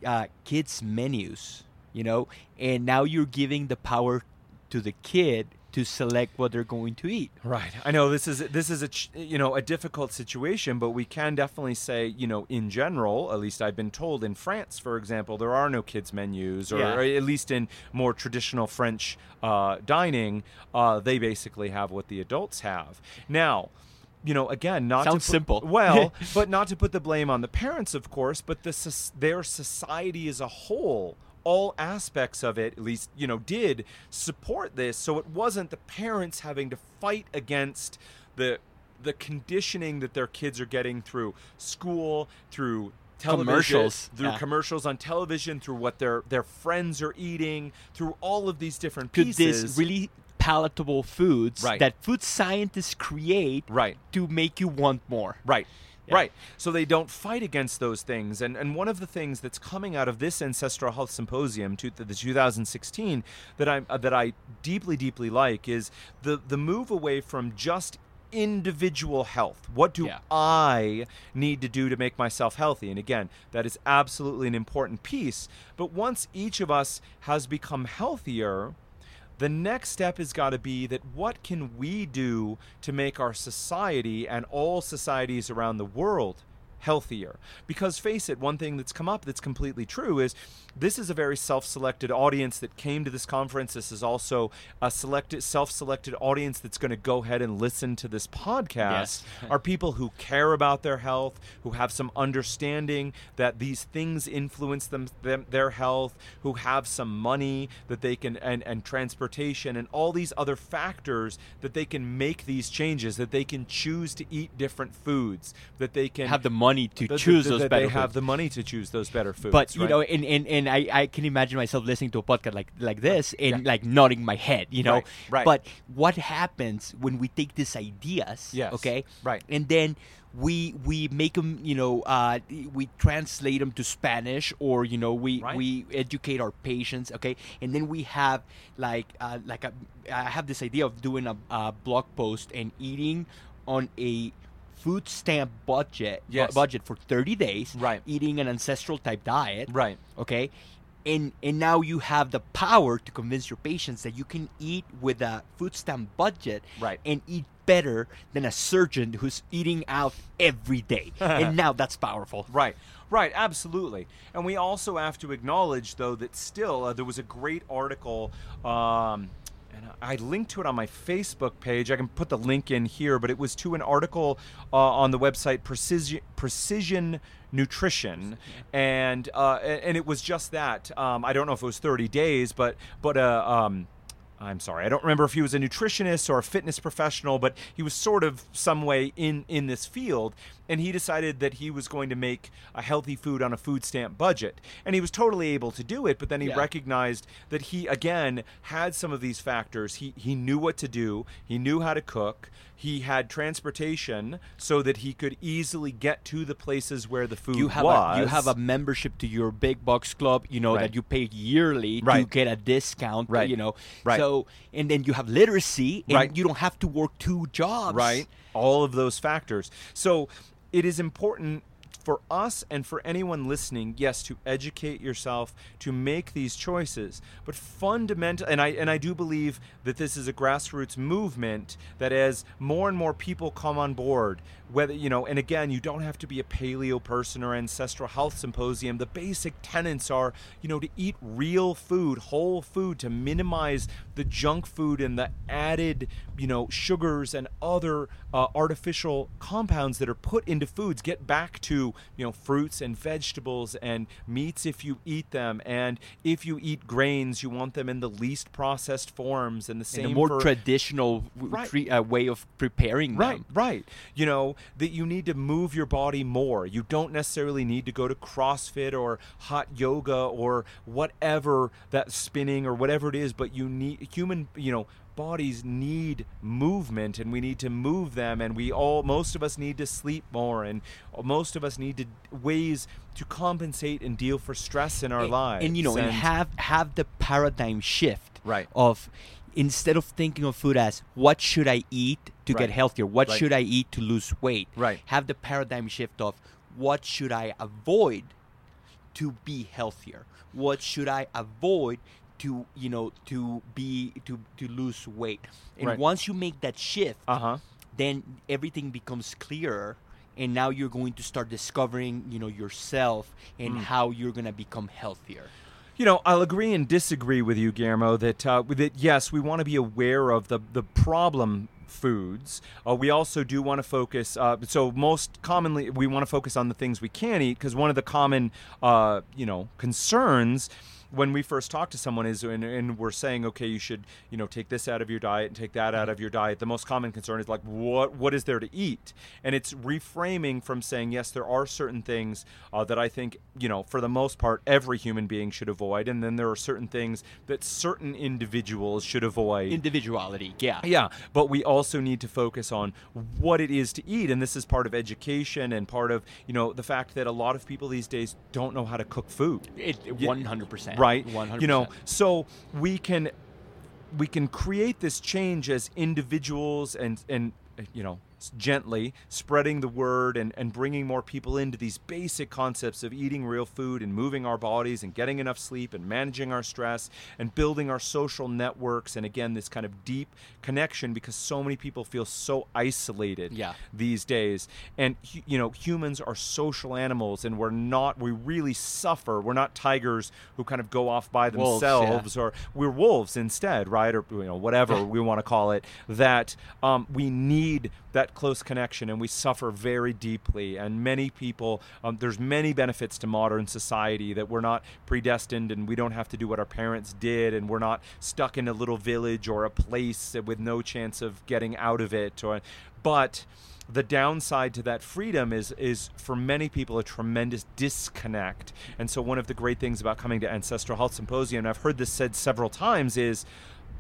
uh, kids menus, you know, and now you're giving the power to the kid to select what they're going to eat. Right. I know this is this is a you know a difficult situation, but we can definitely say you know in general, at least I've been told in France, for example, there are no kids menus, or, Yeah. or at least in more traditional French uh, dining, uh, they basically have what the adults have now. You know, again, not Sounds to put, simple. Well, but not to put the blame on the parents, of course, but the their society as a whole all aspects of it at least you know did support this so it wasn't the parents having to fight against the the conditioning that their kids are getting through school through television Commercials, through yeah. commercials on television through what their their friends are eating through all of these different pieces this really palatable foods Right. that food scientists create right to make you want more. Right. Yeah. Right. So they don't fight against those things. And and one of the things that's coming out of this ancestral health symposium, to the 2016, that I uh, that I deeply deeply like is the the move away from just individual health. What do Yeah. I need to do to make myself healthy? And again, that is absolutely an important piece. But once each of us has become healthier, the next step has got to be that what can we do to make our society and all societies around the world healthier. Because face it one thing that's come up that's completely true is this is a very self-selected audience that came to this conference. This is also a selected self-selected audience that's going to go ahead and listen to this podcast. Yes. are people who care about their health who have some understanding that these things influence them, them their health who have some money that they can and, and transportation and all these other factors that they can make these changes that they can choose to eat different foods that they can Have the money to that- choose that- those that better they have the money to choose those better foods but you right? know and, and, and I, I can imagine myself listening to a podcast like like this and Yeah. like nodding my head you know Right, right. but what happens when we take these ideas Yes, okay right. and then we we make them you know uh, we translate them to spanish or you know we Right. we educate our patients okay and then we have like uh, like a, i have this idea of doing a, a blog post and eating on a food stamp budget bu- Yes. budget for 30 days Right. eating an ancestral type diet right okay and and now you have the power to convince your patients that you can eat with a food stamp budget Right. and eat better than a surgeon who's eating out every day and now that's powerful Right, right, absolutely. And we also have to acknowledge, though, that still uh, there was a great article. Um, and I linked to it on my Facebook page. I can put the link in here, but it was to an article uh, on the website Precision, Precision Nutrition, and uh, and it was just that. Um, I don't know if it was 30 days, but but uh, um, I'm sorry, I don't remember if he was a nutritionist or a fitness professional, but he was sort of some way in in this field, and he decided that he was going to make a healthy food on a food stamp budget, and he was totally able to do it. But then he Yeah. recognized that he again had some of these factors. He he knew what to do. He knew how to cook. He had transportation so that he could easily get to the places where the food you have was. a, you have a membership to your big box club you know Right. that you pay yearly to get a discount Right. you know Right. so and then you have literacy and Right. you don't have to work two jobs right all of those factors so it is important for us and for anyone listening yes to educate yourself to make these choices. But fundamental and i and i do believe that this is a grassroots movement that as more and more people come on board whether you know and again you don't have to be a paleo person or ancestral health symposium the basic tenets are you know to eat real food whole food to minimize the junk food and the added you know sugars and other uh, artificial compounds that are put into foods get back to you know fruits and vegetables and meats if you eat them and if you eat grains you want them in the least processed forms and the same in a more for, traditional Right. tre- uh, way of preparing Right, them right. You know, that you need to move your body more. You don't necessarily need to go to CrossFit or hot yoga or whatever that spinning or whatever it is, but you need human, you know, bodies need movement and we need to move them and we all most of us need to sleep more and most of us need to ways to compensate and deal for stress in our and, lives. and you know and have have the paradigm shift Right. of instead of thinking of food as what should i eat to Right. get healthier what Right. should i eat to lose weight Right. have the paradigm shift of what should i avoid to be healthier what should i avoid to you know to be to to lose weight and Right. once you make that shift uh-huh. then everything becomes clearer and now you're going to start discovering you know yourself and Mm. how you're going to become healthier You know, I'll agree and disagree with you, Guillermo. That uh, that yes, we want to be aware of the the problem foods. Uh, we also do want to focus. Uh, so most commonly, we want to focus on the things we can eat because one of the common, uh, you know, concerns when we first talk to someone is and, and we're saying okay you should you know take this out of your diet and take that out of your diet the most common concern is like what what is there to eat? And it's reframing from saying yes there are certain things uh, that i think you know for the most part every human being should avoid and then there are certain things that certain individuals should avoid. Individuality yeah. Yeah, but we also need to focus on what it is to eat, and this is part of education and part of you know the fact that a lot of people these days don't know how to cook food. it, 100% right? 100% you know so we can we can create this change as individuals and and you know gently spreading the word and, and bringing more people into these basic concepts of eating real food and moving our bodies and getting enough sleep and managing our stress and building our social networks and again this kind of deep connection because so many people feel so isolated Yeah. these days and you know humans are social animals and we're not we really suffer we're not tigers who kind of go off by Wolves, yeah. themselves or we're wolves instead right or you know whatever we want to call it that um, we need that close connection and we suffer very deeply and many people um, there's many benefits to modern society that we're not predestined and we don't have to do what our parents did and we're not stuck in a little village or a place with no chance of getting out of it or but the downside to that freedom is is for many people a tremendous disconnect. And so one of the great things about coming to Ancestral Health Symposium, and I've heard this said several times, is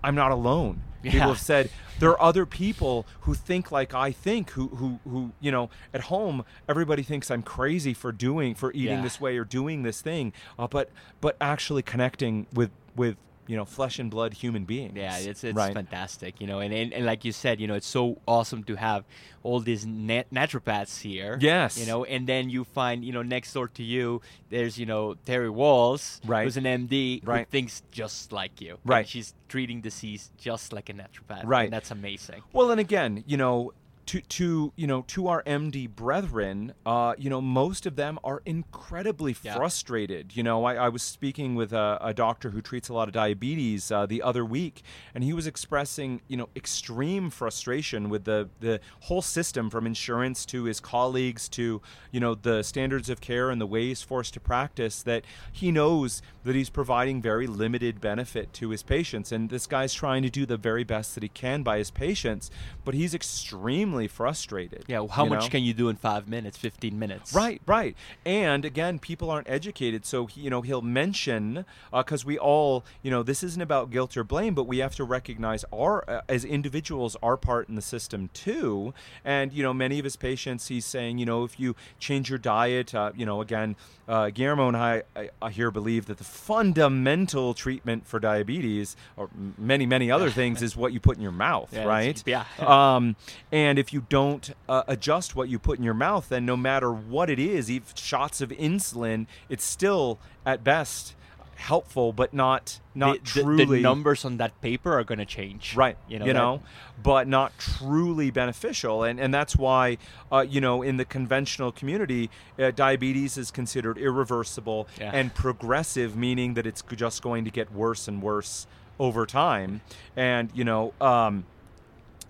I'm not alone. Yeah. People have said there are other people who think like I think, who who who you know at home everybody thinks I'm crazy for doing for eating Yeah. this way or doing this thing, uh, but but actually connecting with with you know flesh and blood human beings. Yeah, it's it's right. fantastic, you know, and, and and like you said, you know, it's so awesome to have all these nat- naturopaths here. Yes. you know, and then you find, you know, next door to you, there's you know Terry Wahls, Right. who's an MD, Right. who thinks just like you. Right. she's treating disease just like a naturopath. Right. and that's amazing. Well, and again, you know, to to you know to our MD brethren, uh, you know, most of them are incredibly Yeah. frustrated. You know, I, I was speaking with a, a doctor who treats a lot of diabetes uh, the other week, and he was expressing you know extreme frustration with the the whole system, from insurance to his colleagues to you know the standards of care and the ways forced to practice. That he knows that he's providing very limited benefit to his patients, and this guy's trying to do the very best that he can by his patients, but he's extremely frustrated. Yeah, how much know? can you do in five minutes, fifteen minutes? Right, right. And again, people aren't educated, so he, you know he'll mention because we all, you know, this isn't about guilt or blame, but we have to recognize our uh, as individuals our part in the system too. And you know, many of his patients, he's saying, you know, if you change your diet, uh, you know, again, uh, Guillermo and I, I, I here believe that the fundamental treatment for diabetes, or m- many many other things, is what you put in your mouth, Yeah, right? yeah. um, and if you don't uh, adjust what you put in your mouth, then no matter what it is, even shots of insulin, it's still at best helpful, but not not the, the- truly the numbers on that paper are going to change. right You know. you know but not truly beneficial and and that's why uh, you know in the conventional community uh, diabetes is considered irreversible Yeah. and progressive meaning that it's just going to get worse and worse over time and you know um,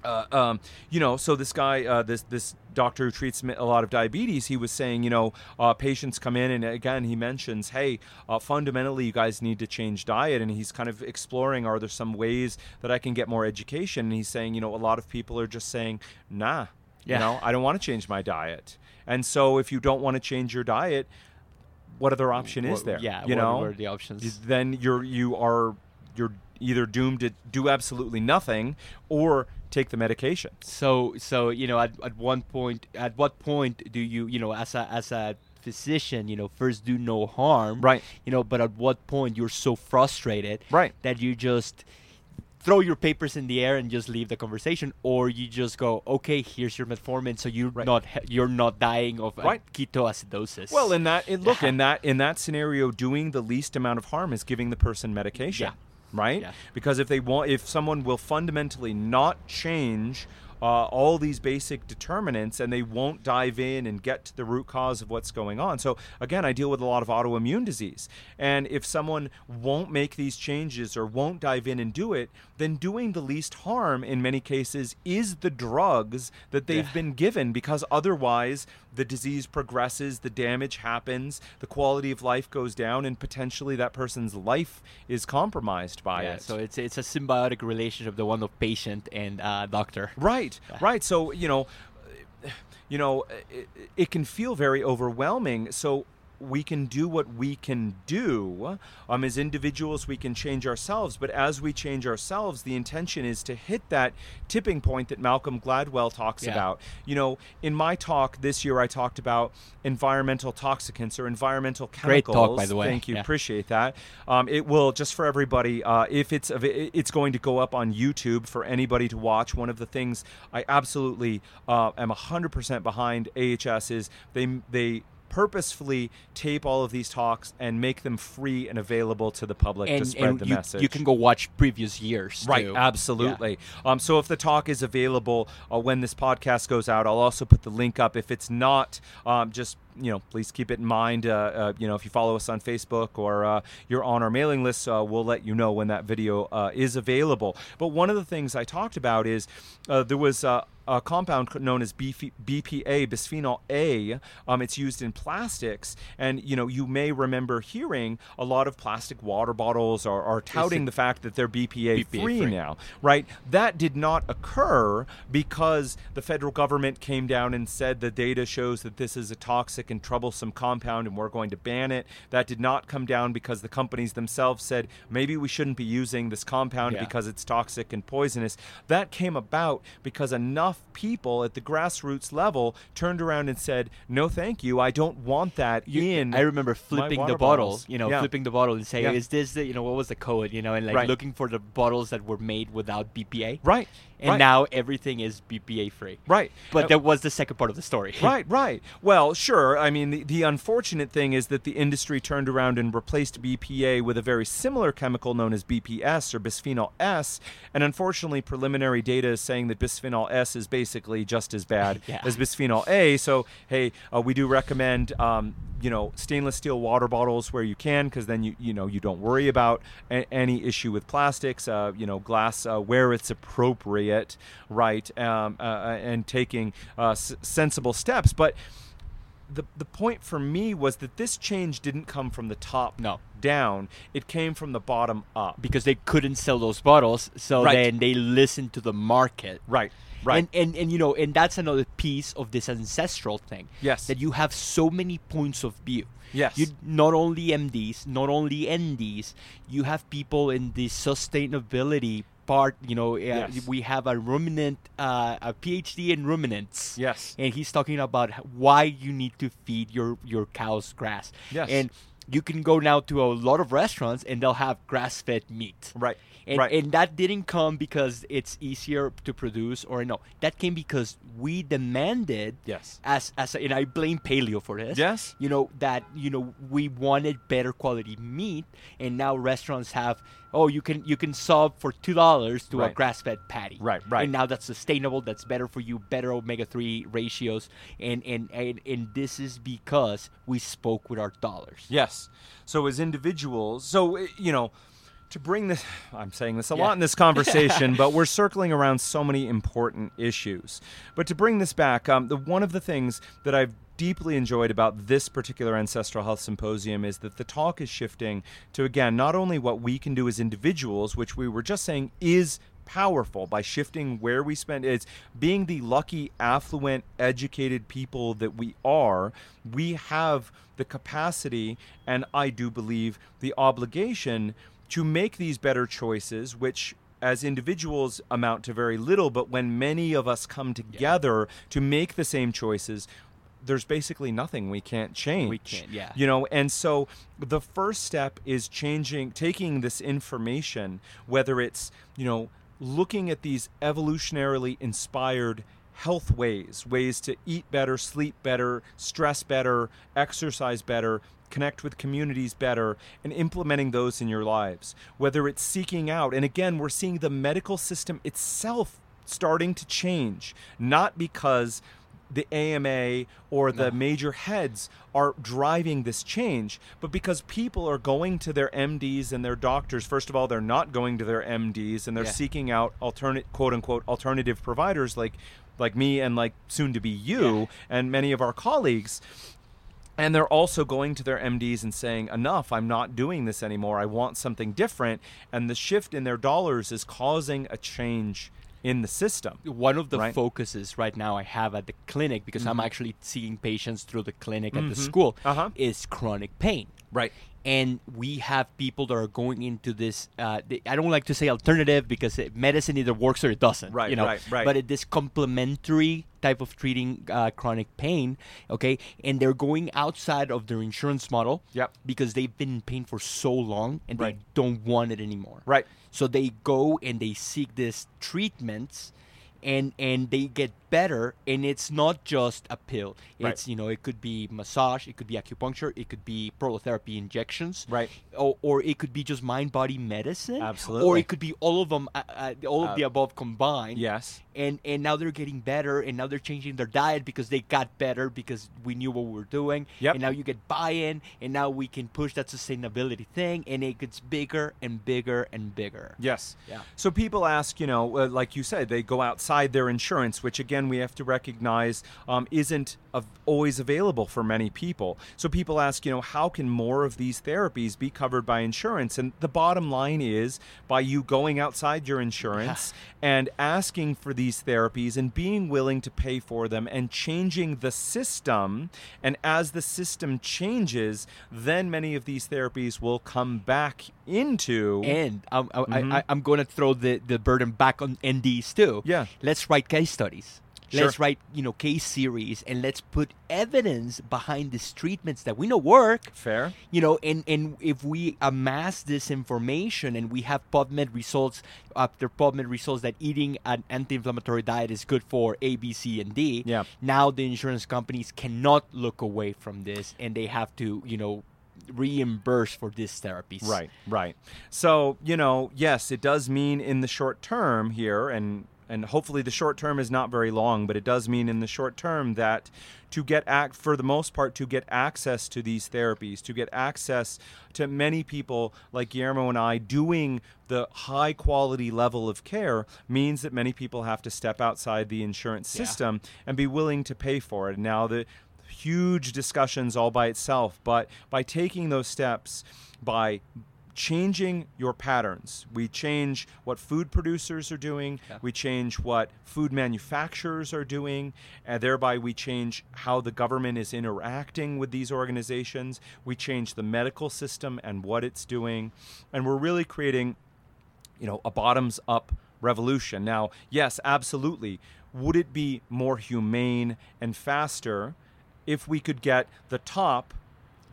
uh, um, you know, so this guy, uh, this this doctor who treats a lot of diabetes, he was saying, you know, uh, patients come in, and again, he mentions, hey, uh, fundamentally, you guys need to change diet, and he's kind of exploring, are there some ways that I can get more education? And he's saying, you know, a lot of people are just saying, nah, Yeah. you know, I don't want to change my diet, and so if you don't want to change your diet, what other option is there? Yeah. you what know, were the options? then you're you are you're either doomed to do absolutely nothing or take the medication. So so you know at, at one point at what point do you you know as a as a physician you know first do no harm Right. you know but at what point you're so frustrated Right. that you just throw your papers in the air and just leave the conversation or you just go okay here's your metformin so you're Right. not you're not dying of Right. ketoacidosis Well, in that it, look Yeah. in that in that scenario, doing the least amount of harm is giving the person medication, Yeah. Right? Yeah. Because if they want, if someone will fundamentally not change. Uh, all these basic determinants, and they won't dive in and get to the root cause of what's going on. So, again, I deal with a lot of autoimmune disease. And if someone won't make these changes or won't dive in and do it, then doing the least harm in many cases is the drugs that they've Yeah. been given because otherwise the disease progresses, the damage happens, the quality of life goes down, and potentially that person's life is compromised by yeah, it. so it's it's a symbiotic relationship the one of patient and uh, doctor Right, Yeah. right. So you know, you know, it, it can feel very overwhelming. So we can do what we can do. Um, as individuals, we can change ourselves. But as we change ourselves, the intention is to hit that tipping point that Malcolm Gladwell talks Yeah. about. You know, in my talk this year, I talked about environmental toxicants or environmental chemicals. Great talk, by the way. Thank you. Yeah. Appreciate that. Um, it will just for everybody. Uh, if it's it's going to go up on YouTube for anybody to watch. One of the things I absolutely uh, am hundred percent behind AHS is they they purposefully tape all of these talks and make them free and available to the public to and, spread and the you, message. you can go watch previous years Right, too. absolutely. Um, so if the talk is available uh, when this podcast goes out, I'll also put the link up. If it's not, um, just you know, please keep it in mind. Uh, uh, you know, if you follow us on Facebook or uh, you're on our mailing list, uh, we'll let you know when that video uh, is available. But one of the things I talked about is uh, there was. A compound known as BPA, bisphenol A. Um, it's used in plastics, and you know you may remember hearing a lot of plastic water bottles are, are touting the fact that they're BPA, BPA free free. now, right? That did not occur because the federal government came down and said the data shows that this is a toxic and troublesome compound and we're going to ban it. That did not come down because the companies themselves said maybe we shouldn't be using this compound Yeah. because it's toxic and poisonous. That came about because enough people at the grassroots level turned around and said, "No, thank you. I don't want that You- in." I remember flipping the bottle, bottles." you know, Yeah. flipping the bottle and saying, Yeah. "Is this the, you know, what was the code?" You know, and like Right. looking for the bottles that were made without BPA. Right. And right. now everything is BPA free. Right. But Uh, that was the second part of the story. Right, right. Well, sure. I mean, the, the unfortunate thing is that the industry turned around and replaced BPA with a very similar chemical known as BPS or bisphenol S. And unfortunately, preliminary data is saying that bisphenol S is basically just as bad Yeah. as bisphenol A. So, hey, uh, we do recommend. Um, you know, stainless steel water bottles where you can, because then you you know you don't worry about a- any issue with plastics. Uh, you know, glass uh, where it's appropriate, right? Um, uh, uh, and taking uh, s- sensible steps. But the the point for me was that this change didn't come from the top No. down. It came from the bottom up. Because they couldn't sell those bottles, so Right. then they listened to the market. Right. Right. And, and and you know, and that's another piece of this ancestral thing. Yes. That you have so many points of view. Yes. You not only MDs, not only NDs, you have people in the sustainability part. You know, uh, Yes. we have a ruminant, uh, a PhD in ruminants. Yes. And he's talking about why you need to feed your your cows grass. Yes. And you can go now to a lot of restaurants and they'll have grass-fed meat. Right. And, right. and that didn't come because it's easier to produce or no. That came because we demanded yes. as as a, and I blame paleo for this. Yes. You know that you know we wanted better quality meat and now restaurants have oh you can you can sub for two dollars to a grass fed patty. Right, right. And now that's sustainable, that's better for you, better omega three ratios and, and and and this is because we spoke with our dollars. Yes. So as individuals, so uh, you know, to bring this, I'm saying this a Yeah. lot in this conversation, but we're circling around so many important issues. But to bring this back, um, the one of the things that I've deeply enjoyed about this particular ancestral health symposium is that the talk is shifting to again not only what we can do as individuals, which we were just saying is powerful by shifting where we spend it's being the lucky affluent educated people that we are we have the capacity and i do believe the obligation to make these better choices which as individuals amount to very little but when many of us come together to make the same choices there's basically nothing we can't change. We can't, yeah. You know, and so the first step is changing, taking this information, whether it's, you know, looking at these evolutionarily inspired health ways, ways to eat better, sleep better, stress better, exercise better, connect with communities better, and implementing those in your lives. Whether it's seeking out, and again, we're seeing the medical system itself starting to change, not because the AMA or the major heads are driving this change, but because people are going to their MDs and their doctors. First of all, they're not going to their MDs and they're Yeah. seeking out alternate quote unquote alternative providers like like me and like soon to be you Yeah. and many of our colleagues. And they're also going to their MDs and saying, enough, I'm not doing this anymore. I want something different. And the shift in their dollars is causing a change in the system. one of the Right. focuses right now I have at the clinic because I'm actually seeing patients through the clinic at the Mhm. school Uh-huh. is chronic pain. Right. And we have people that are going into this. Uh, th- I don't like to say alternative because it, medicine either works or it doesn't. Right, You know, right, right. But it, this complementary type of treating uh, chronic pain, okay, and they're going outside of their insurance model. Yep. Because they've been in pain for so long and Right. they don't want it anymore. Right. So they go and they seek these treatments and and they get better and it's not just a pill. Right. It's you know, it could be massage, it could be acupuncture, it could be prolotherapy injections. Right. Or, or it could be just mind body medicine. Absolutely. Or it could be all of them uh, uh, all of Uh, the above combined. Yes. And and now they're getting better and now they're changing their diet because they got better because we knew what we were doing. Yep. And now you get buy-in and now we can push that sustainability thing and it gets bigger and bigger and bigger. Yes. Yeah. So people ask, you know, uh, like you said, they go outside their insurance, which again we have to recognize um, isn't of always available for many people. So people ask, you know, how can more of these therapies be covered by insurance? And the bottom line is by you going outside your insurance and asking for these therapies and being willing to pay for them and changing the system. And as the system changes, then many of these therapies will come back into. And I'm, I, Mhm. I, I'm going to throw the, the burden back on NDs too. Yeah. Let's write case studies. Let's write you know case series and let's put evidence behind these treatments that we know work Fair. you know and and if we amass this information and we have pubmed results after pubmed results that eating an anti-inflammatory diet is good for a b c and d Yeah. now the insurance companies cannot look away from this and they have to you know reimburse for this therapies Right, right. So, you know, yes, it does mean in the short term here, and and hopefully the short term is not very long, but it does mean in the short term that to get act for the most part to get access to these therapies, to get access to many people like Guillermo and I doing the high quality level of care means that many people have to step outside the insurance Yeah. system and be willing to pay for it. Now the huge discussions all by itself, but by taking those steps, by changing your patterns, we change what food producers are doing, Yeah. we change what food manufacturers are doing, and thereby we change how the government is interacting with these organizations, we change the medical system and what it's doing, and we're really creating you know, a bottoms up revolution. Now, yes, absolutely. Would it be more humane and faster if we could get the top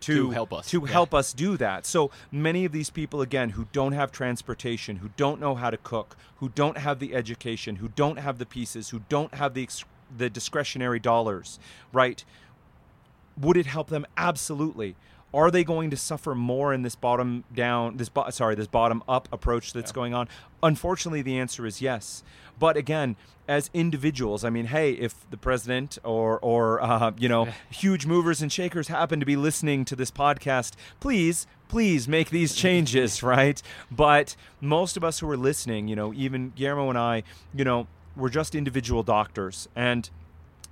to, To help us, to yeah. help us do that? So many of these people again who don't have transportation, who don't know how to cook, who don't have the education, who don't have the pieces, who don't have the the discretionary dollars, right? would it help them absolutely are they going to suffer more in this bottom down this bo- sorry this bottom up approach that's Yeah. going on? Unfortunately the answer is yes. But again as individuals i mean hey if the president or or uh, you know huge movers and shakers happen to be listening to this podcast please please make these changes right? But most of us who are listening you know even guillermo and i you know we're just individual doctors. And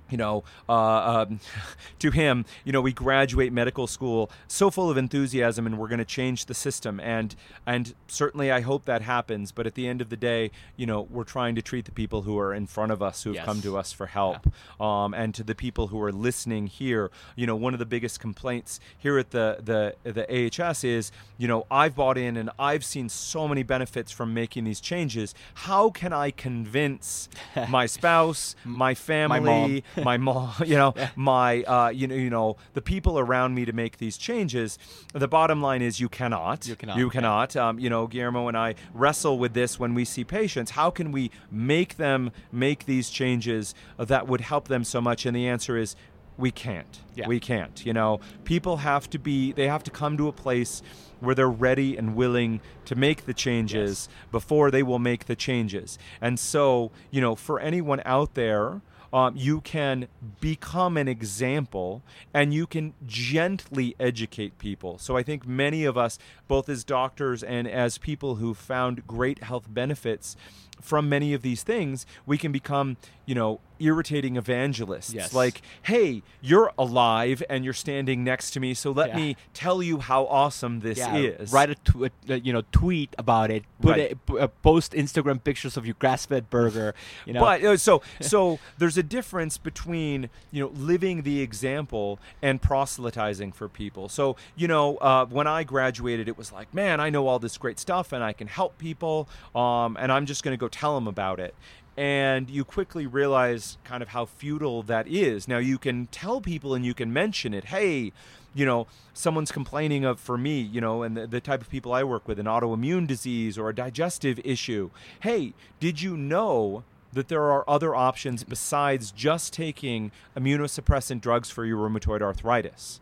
you know, uh, um, to him, you know, we graduate medical school so full of enthusiasm, and we're going to change the system, and and certainly I hope that happens. But at the end of the day, you know, we're trying to treat the people who are in front of us, who have Yes. come to us for help, um, and to the people who are listening here. You know, one of the biggest complaints here at the the the AHS is, you know, I've bought in and I've seen so many benefits from making these changes. How can I convince my spouse, my family? my mom, you know, my, uh, you know, you know, the people around me to make these changes. The bottom line is you cannot. You cannot, You yeah. cannot. Um, you know, Guillermo and I wrestle with this when we see patients. How can we make them make these changes that would help them so much? And the answer is we can't. Yeah. We can't. You know, people have to be. They have to come to a place where they're ready and willing to make the changes before they will make the changes. And so, you know, for anyone out there um, you can become an example and you can gently educate people. So I think many of us, both as doctors and as people who found great health benefits from many of these things, we can become, you know, irritating evangelists. Yes. Like, hey, you're alive and you're standing next to me, so let Yeah. me tell you how awesome this yeah, is. Write a tw- uh, you know tweet about it. Put Right. p- uh, post Instagram pictures of your grass-fed burger. You know, But uh, so so there's a difference between you know living the example and proselytizing for people. So you know uh, when I graduated, it was like, man, I know all this great stuff and I can help people, um, and I'm just going to go tell them about it. And you quickly realize kind of how futile that is. Now you can tell people and you can mention it. Hey, you know, someone's complaining of for me, you know, and the, the type of people I work with, an autoimmune disease or a digestive issue. Hey, did you know that there are other options besides just taking immunosuppressant drugs for your rheumatoid arthritis?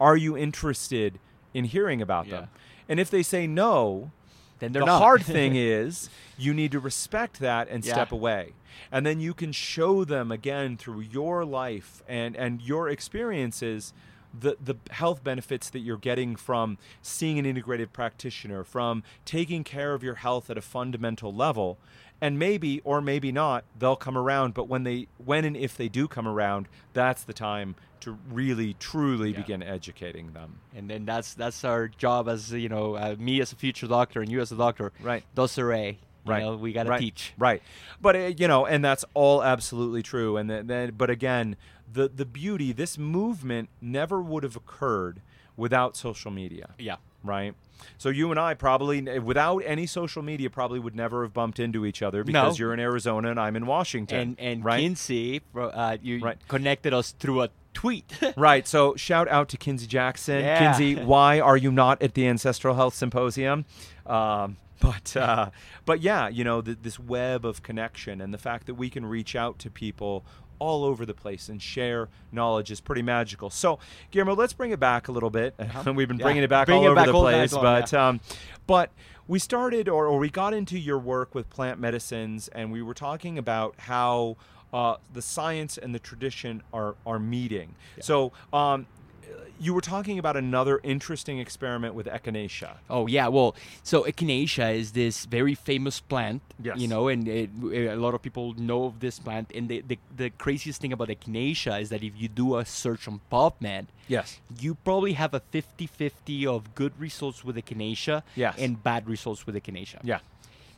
Are you interested in hearing about them? And if they say no, then they're the not. hard thing is you need to respect that and Yeah. step away and then you can show them again through your life and and your experiences the the health benefits that you're getting from seeing an integrated practitioner from taking care of your health at a fundamental level and maybe or maybe not they'll come around but when they when and if they do come around that's the time to really truly Yeah. begin educating them and then that's that's our job as you know uh, me as a future doctor and you as a doctor. Right. Docere. Right know, we got to right. teach. right but uh, you know and that's all absolutely true and then, then but again the the beauty this movement never would have occurred without social media Yeah. Right? So you and I probably, without any social media, probably would never have bumped into each other because No. you're in Arizona and I'm in Washington. And and right? Kinsey, uh, you Right. connected us through a tweet. Right. So shout out to Kinsey Jackson. Yeah. Kinsey, why are you not at the Ancestral Health Symposium? Um, but uh, but yeah, you know th- this web of connection and the fact that we can reach out to people all over the place and share knowledge is pretty magical. So Guillermo, let's bring it back a little bit. We've been Yeah. bringing it back Bring all it over back the all place, long, but yeah. um, but we started or, or we got into your work with plant medicines and we were talking about how uh, the science and the tradition are are meeting. So um, you were talking about another interesting experiment with echinacea. Oh yeah, well, so echinacea is this very famous plant, Yes. you know, and it, a lot of people know of this plant. And the, the the craziest thing about echinacea is that if you do a search on PubMed, Yes. you probably have a 50-50 of good results with echinacea Yes. and bad results with echinacea. Yeah.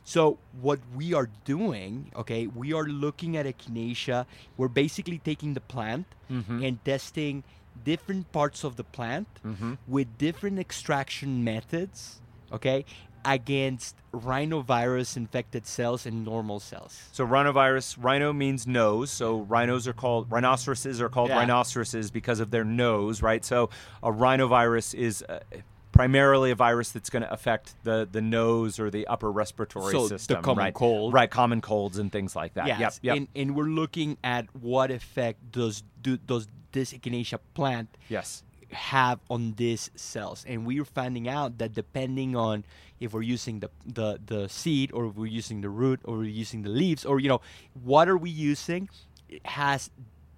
So what we are doing, okay, we are looking at echinacea. We're basically taking the plant Mhm. and testing different parts of the plant Mhm. with different extraction methods, okay, against rhinovirus infected cells and normal cells. So rhinovirus, rhino means nose. So rhinos are called rhinoceroses are called Yeah. rhinoceroses because of their nose, right? So a rhinovirus is uh, primarily a virus that's going to affect the the nose or the upper respiratory So the system, common right? cold. right? Common colds and things like that. Yes, Yep. Yep. And, and we're looking at what effect does do, does this echinacea plant yes. have on these cells and we are finding out that depending on if we're using the, the the seed or if we're using the root or we're using the leaves or you know what are we using it has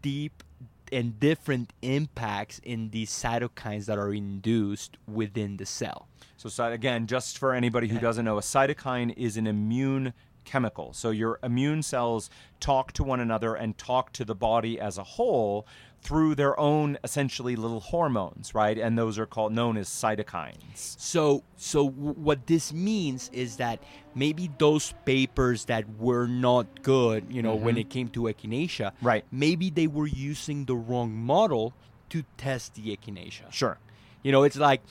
deep and different impacts in these cytokines that are induced within the cell So, again, just for anybody who doesn't know, a cytokine is an immune chemical. So your immune cells talk to one another and talk to the body as a whole through their own essentially little hormones, right? And those are called known as cytokines. So, so w- what this means is that maybe those papers that were not good, you know, when mm-hmm. it came to echinacea, Right. Maybe they were using the wrong model to test the echinacea. Sure. You know, it's like,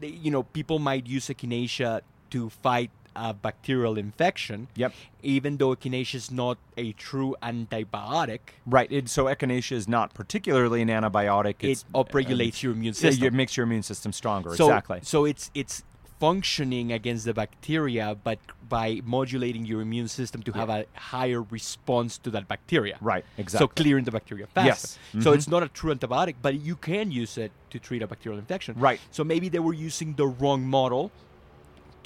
you know, people might use echinacea to fight a bacterial infection. Yep. Even though echinacea is not a true antibiotic, Right. It, so echinacea is not particularly an antibiotic. it It's, upregulates your immune system. it makes your immune system stronger. so, exactly. So it's it's functioning against the bacteria, but by modulating your immune system to have a higher response to that bacteria. Right. Exactly. So clearing the bacteria faster. Yes. So Mhm. it's not a true antibiotic, but you can use it to treat a bacterial infection. Right. So maybe they were using the wrong model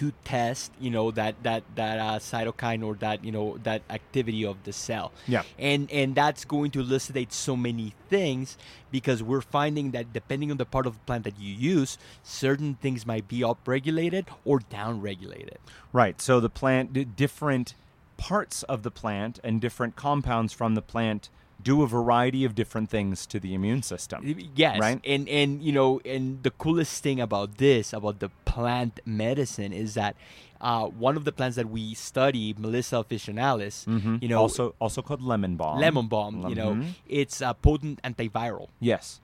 to test, you know, that that that uh, cytokine or that you know that activity of the cell. Yeah. And and that's going to elucidate so many things because we're finding that depending on the part of the plant that you use, certain things might be upregulated or downregulated. Right. So the plant, different parts of the plant and different compounds from the plant do a variety of different things to the immune system. Yes, Right? and and you know, and the coolest thing about this, about the plant medicine, is that uh, one of the plants that we study, Melissa officinalis, Mhm. you know, also also called lemon balm. lemon balm, you know, Mhm. it's a potent antiviral. Yes.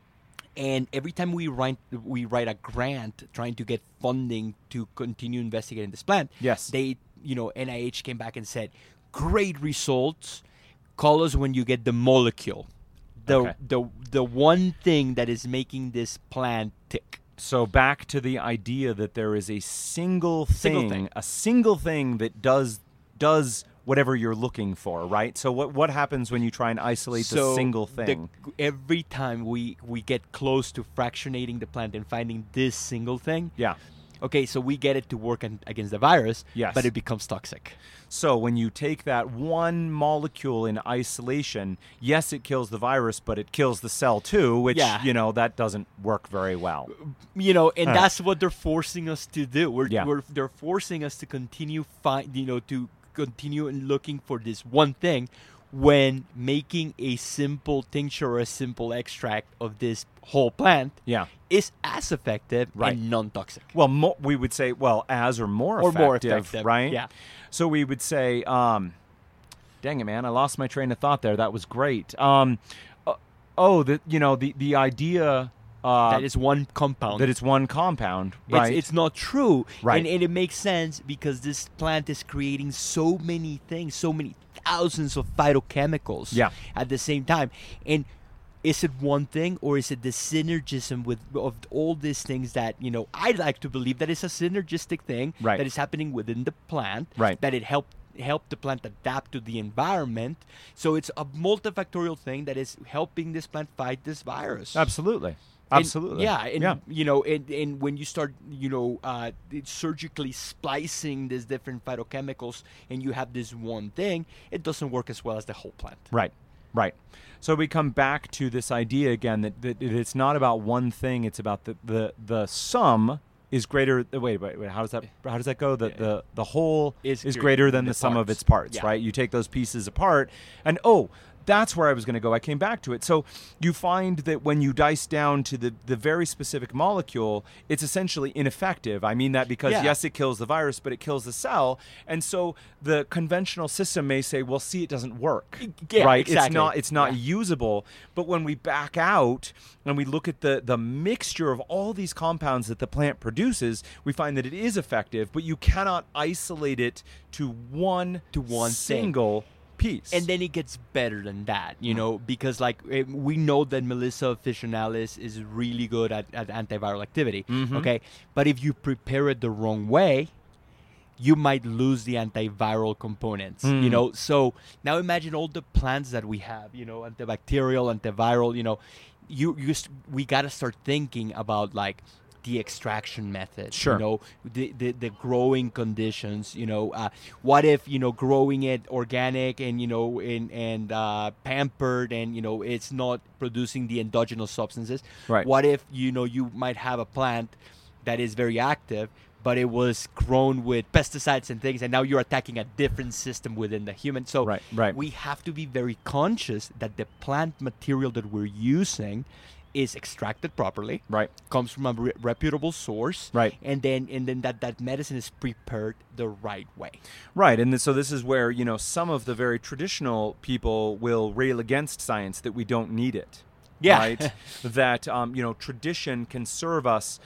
And every time we write we write a grant trying to get funding to continue investigating this plant, Yes. they you know NIH came back and said, great results. Call us when you get the molecule, the Okay. the the one thing that is making this plant tick. So back to the idea that there is a single thing, Single thing. a single thing that does does whatever you're looking for, right? So what what happens when you try and isolate the single the- thing? every time we we get close to fractionating the plant and finding this single thing, yeah. Okay, so we get it to work an, against the virus, Yes. but it becomes toxic. So when you take that one molecule in isolation, yes, it kills the virus, but it kills the cell too, which Yeah. you know that doesn't work very well. you know and Huh. that's what they're forcing us to do we're, Yeah. we're they're forcing us to continue find you know to continue and looking for this one thing when making a simple tincture or a simple extract of this whole plant Yeah. is as effective Right. and non-toxic Well, mo- we would say, well, as or more Or effective, more effective, right? yeah. So we would say, um, dang it, man, I lost my train of thought there. That was great. Um, uh, oh, the you know the the idea uh, that is one compound. that it's one compound, right? It's, it's not true. Right. And, and it makes sense because this plant is creating so many things, so many thousands of phytochemicals Yeah. at the same time. And is it one thing or is it the synergism with of all these things that, you know, I like to believe that it's a synergistic thing Right. that is happening within the plant. Right. That it helped help the plant adapt to the environment. So it's a multifactorial thing that is helping this plant fight this virus. Absolutely. And- Absolutely. yeah, and yeah. you know, and, and when you start, you know, uh, surgically splicing these different phytochemicals, and you have this one thing, it doesn't work as well as the whole plant. Right, right. So we come back to this idea again that, that it's not about one thing; it's about the the the sum is greater. Wait, wait, wait. How does that how does that go? The the the whole Is is, greater than the the sum of its parts, Yeah. right? You take those pieces apart, and oh. That's where I was going to go. I came back to it. So you find that when you dice down to the, the very specific molecule, it's essentially ineffective. I mean that because Yeah. yes, it kills the virus, but it kills the cell. And so the conventional system may say, well, see, it doesn't work. Yeah, right? It's not it's not Yeah. usable. But when we back out and we look at the the mixture of all these compounds that the plant produces, we find that it is effective, but you cannot isolate it to one To one thing. Piece. And then it gets better than that, you know, because like eh, we know that Melissa officinalis is really good at, at antiviral activity. Mhm. Okay, but if you prepare it the wrong way, you might lose the antiviral components. You Mm. know, so now imagine all the plants that we have. You know, antibacterial, antiviral. You know, you you we got to start thinking about like the extraction method Sure. you know the, the the growing conditions you know uh, what if you know growing it organic and you know and and uh, pampered and you know it's not producing the endogenous substances Right. what if you know you might have a plant that is very active but it was grown with pesticides and things and now you're attacking a different system within the human so Right, right. we have to be very conscious that the plant material that we're using is extracted properly right. comes from a re- reputable source Right. and then and then that that medicine is prepared the right way Right, and th- so this is where you know some of the very traditional people will rail against science that we don't need it. Yeah. right. that um, you know tradition can serve us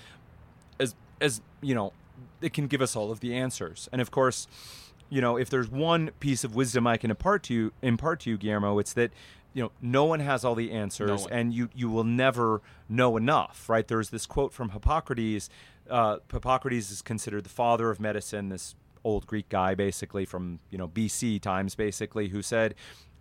as as you know it can give us all of the answers, and of course, you know if there's one piece of wisdom I can impart to you impart to you, Guillermo, it's that you know no one has all the answers, one. and you you will never know enough. Right? There's this quote from Hippocrates. Uh, Hippocrates is considered the father of medicine. This old Greek guy, basically from you know BC times, basically, who said,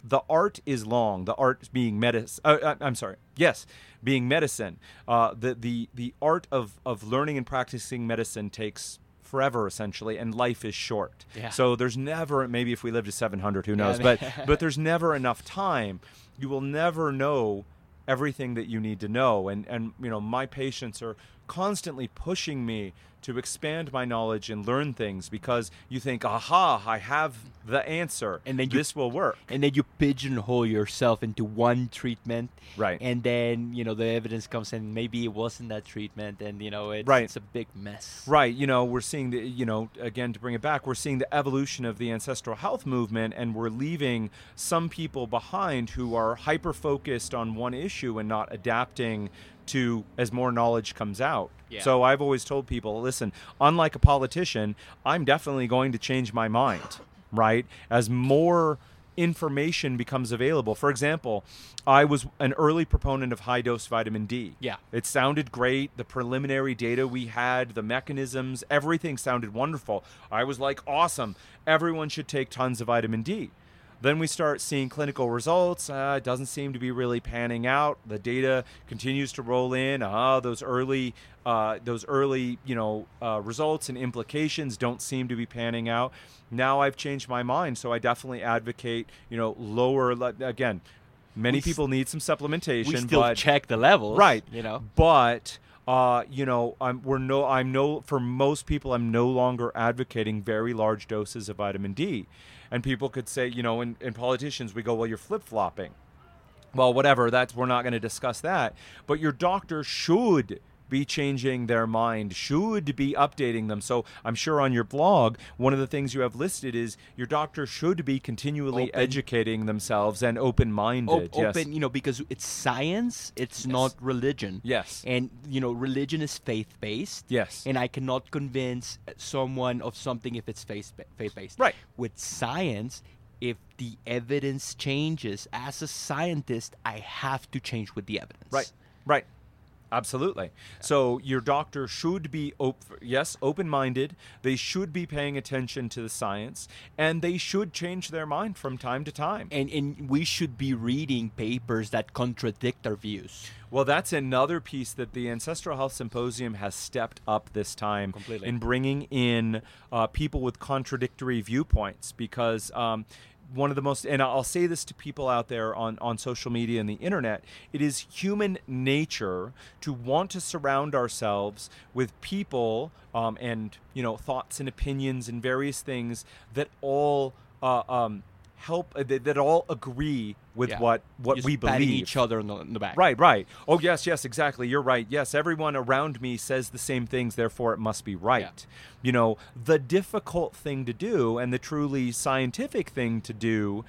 "The art is long. The art being medicine. Uh, uh, I'm sorry. Yes, being medicine. Uh, the the the art of of learning and practicing medicine takes." Forever, essentially, and life is short. Yeah. So there's never, maybe if we live to 700, who knows? I but but there's never enough time. You will never know everything that you need to know and and you know my patients are constantly pushing me to expand my knowledge and learn things because you think aha i have the answer. And then you- this will work. And then you pigeonhole yourself into one treatment. Right. and then you know the evidence comes in maybe it wasn't that treatment and you know it's, Right. it's a big mess. Right, you know, we're seeing the, you know, again to bring it back, we're seeing the evolution of the ancestral health movement, and we're leaving some people behind who are hyper focused on one issue and not adapting to as more knowledge comes out. Yeah. So I've always told people, listen, unlike a politician, I'm definitely going to change my mind, right? As more information becomes available. For example, I was an early proponent of high dose vitamin D. Yeah. It sounded great. The preliminary data we had, the mechanisms, everything sounded wonderful. I was like, awesome. Everyone should take tons of vitamin D. Then we start seeing clinical results. Uh, it doesn't seem to be really panning out. The data continues to roll in. Ah, those early, uh, those early, you know, uh, results and implications don't seem to be panning out. Now I've changed my mind, so I definitely advocate, you know, lower. Again, many We people need some supplementation, we still but check the levels right you know but uh, you know i'm we're no i'm no for most people i'm no longer advocating very large doses of vitamin d and people could say you know in, in politicians we go well you're flip-flopping. Well whatever that's we're not going to discuss that. But your doctor should be changing their mind, should be updating them. So I'm sure on your blog, one of the things you have listed is your doctor should be continually Open. educating themselves and open-minded. Op- yes. open, you know, because it's science, it's not religion. Yes. And you know, religion is faith-based. Yes. And I cannot convince uh, someone of something if it's faith faith-based. Right. With science, if the evidence changes, as a scientist, I have to change with the evidence. Right. Right. Absolutely. So your doctor should be op- yes, open-minded. They should be paying attention to the science and they should change their mind from time to time. And and we should be reading papers that contradict our views. Well, that's another piece that the Ancestral Health Symposium has stepped up this time Completely. in bringing in uh, people with contradictory viewpoints because. Um, one of the most, and I'll say this to people out there on, on social media and the internet, it is human nature to want to surround ourselves with people um, and, you know, thoughts and opinions and various things that all uh, um, help, that, that all agree with Yeah. what, what Just we believe. each other in the, on the back. Right, right. Oh, yes, yes, exactly. You're right. Yes, everyone around me says the same things, therefore it must be right. You know, the difficult thing to do and the truly scientific thing to do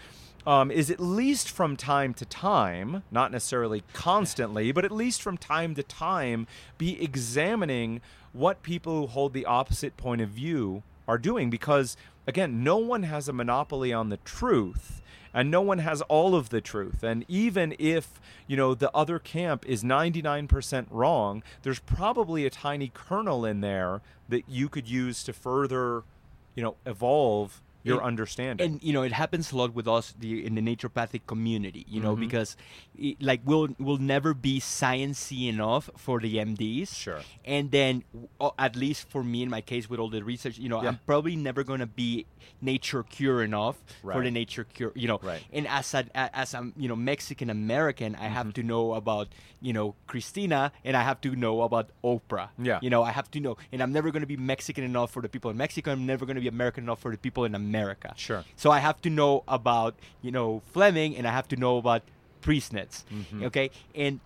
um, is at least from time to time, not necessarily constantly, but at least from time to time, be examining what people who hold the opposite point of view are doing because, again, no one has a monopoly on the truth and no one has all of the truth. And even if you know the other camp is 99% wrong there's probably a tiny kernel in there that you could use to further you know evolve your And- understanding and you know it happens a lot with us the in the naturopathic community you know Mhm. because i like we'll we'll never be sciencey enough for the mds Sure. and then uh, at least for me in my case with all the research you know Yeah. i'm probably never going to be nature cure enough for the nature cure you know Right. and as a, as i'm you know mexican american i Mm-hmm. have to know about you know christina and i have to know about oprah Yeah. you know i have to know and i'm never going to be mexican enough for the people in mexico i'm never going to be american enough for the people in america Sure. so I have to know about, you know, Fleming and I have to know about Priessnitz. Mhm. Okay? And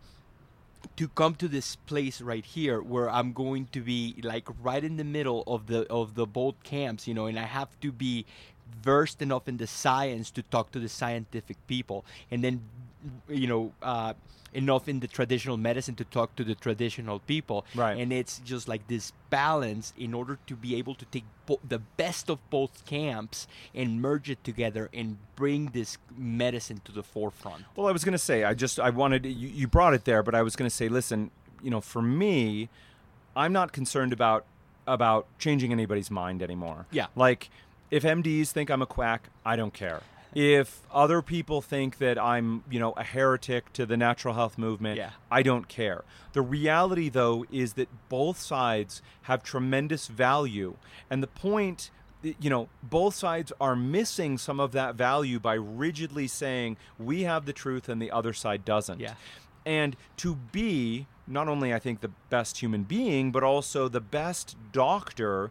to come to this place right here where I'm going to be like right in the middle of the of the both camps, you know, and I have to be versed enough in the science to talk to the scientific people and then you know uh, enough in the traditional medicine to talk to the traditional people Right. and it's just like this balance in order to be able to take bo- the best of both camps and merge it together and bring this medicine to the forefront Well, I was going to say, I just, I wanted, you, you brought it there, but I was going to say, listen, you know, for me, I'm not concerned about about changing anybody's mind anymore. Yeah. Like, if MDs think I'm a quack, I don't care. If other people think that I'm, you know, a heretic to the natural health movement, Yeah. I don't care. The reality, though, is that both sides have tremendous value. And the point, you know, both sides are missing some of that value by rigidly saying we have the truth and the other side doesn't. Yeah. And to be not only, I think, the best human being, but also the best doctor.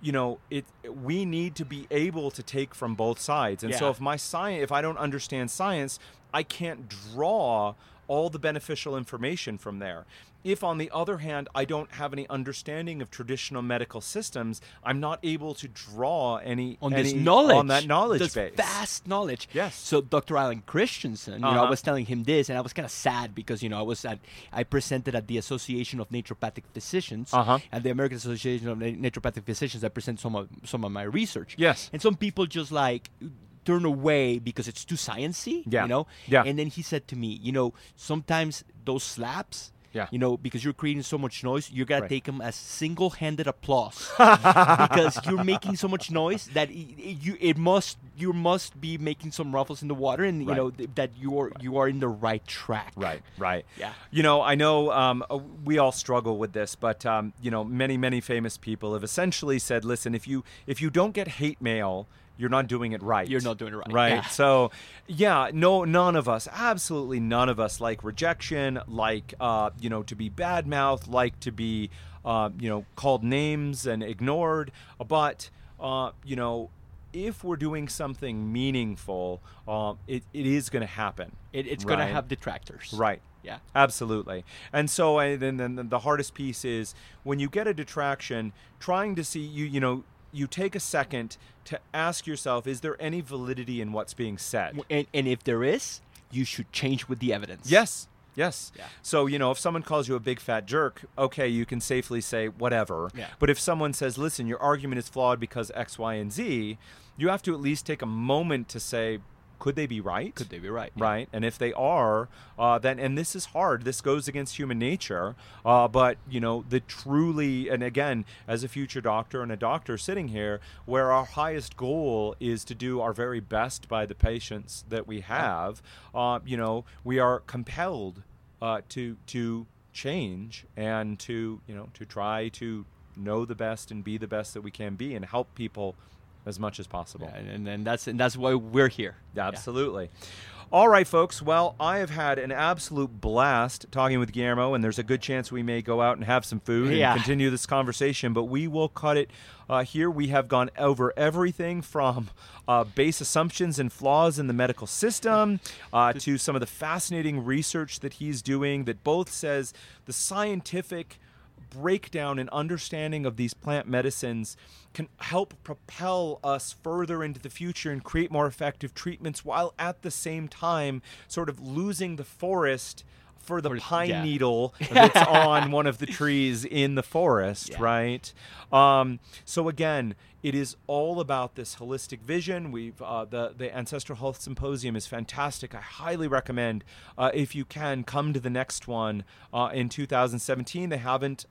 You know, it. We need to be able to take from both sides, and so if my science, if I don't understand science, I can't draw all the beneficial information from there. If, on the other hand, I don't have any understanding of traditional medical systems, I'm not able to draw any on this knowledge on that knowledge this base. vast knowledge Yes. so dr alan christianson you know i Uh-huh. was telling him this and i was kind of sad because you know i was at i presented at the association of naturopathic physicians Uh-huh. at the american association of naturopathic physicians i present some of some of my research Yes. and some people just like turn away because it's too sciency Yeah. you know Yeah. and then he said to me you know sometimes those slaps Yeah. you know, because you're creating so much noise, you gotta Right. take them as single-handed applause because you're making so much noise that i- i- you it must you must be making some ruffles in the water, and you know th- that you are you are in the right track. Right, right. Yeah. You know, I know um, uh, we all struggle with this, but um, you know, many, many famous people have essentially said, "Listen, if you if you don't get hate mail, you're not doing it right. You're not doing it right, Right. yeah. So, yeah, no, none of us, absolutely none of us, like rejection, like uh, you know, to be bad mouthed, like to be, uh, you know, called names and ignored. But uh, you know, if we're doing something meaningful, uh, it, it is going to happen. It, it's gonna have detractors. Right. Yeah. Absolutely. And so I, then, then the hardest piece is when you get a detraction, trying to see you you know you take a second to ask yourself, is there any validity in what's being said? And, and if there is, you should change with the evidence. Yes. Yes. Yeah. So, you know, if someone calls you a big fat jerk, okay, you can safely say whatever. Yeah. But if someone says, listen, your argument is flawed because X, Y, and Z, you have to at least take a moment to say, could they be right? Could they be right? Yeah. Right. And if they are, uh, then, and this is hard, this goes against human nature. Uh, but, you know, the truly, and again, as a future doctor and a doctor sitting here, where our highest goal is to do our very best by the patients that we have, uh, you know, we are compelled uh, to, to change and to, you know, to try to know the best and be the best that we can be and help people as much as possible. Yeah, and, and that's and that's why we're here. Yeah. Absolutely. All right, folks. Well, I have had an absolute blast talking with Guillermo, and there's a good chance we may go out and have some food Yeah. and continue this conversation, but we will cut it uh, here. We have gone over everything from uh, base assumptions and flaws in the medical system uh, to some of the fascinating research that he's doing that both says the scientific breakdown and understanding of these plant medicines can help propel us further into the future and create more effective treatments while at the same time sort of losing the forest for the For- pine yeah. needle that's on one of the trees in the forest, Yeah. right? Um, so again, it is all about this holistic vision. We've uh, the the Ancestral Health Symposium is fantastic. I highly recommend uh, if you can come to the next one uh, in 2017. They haven't.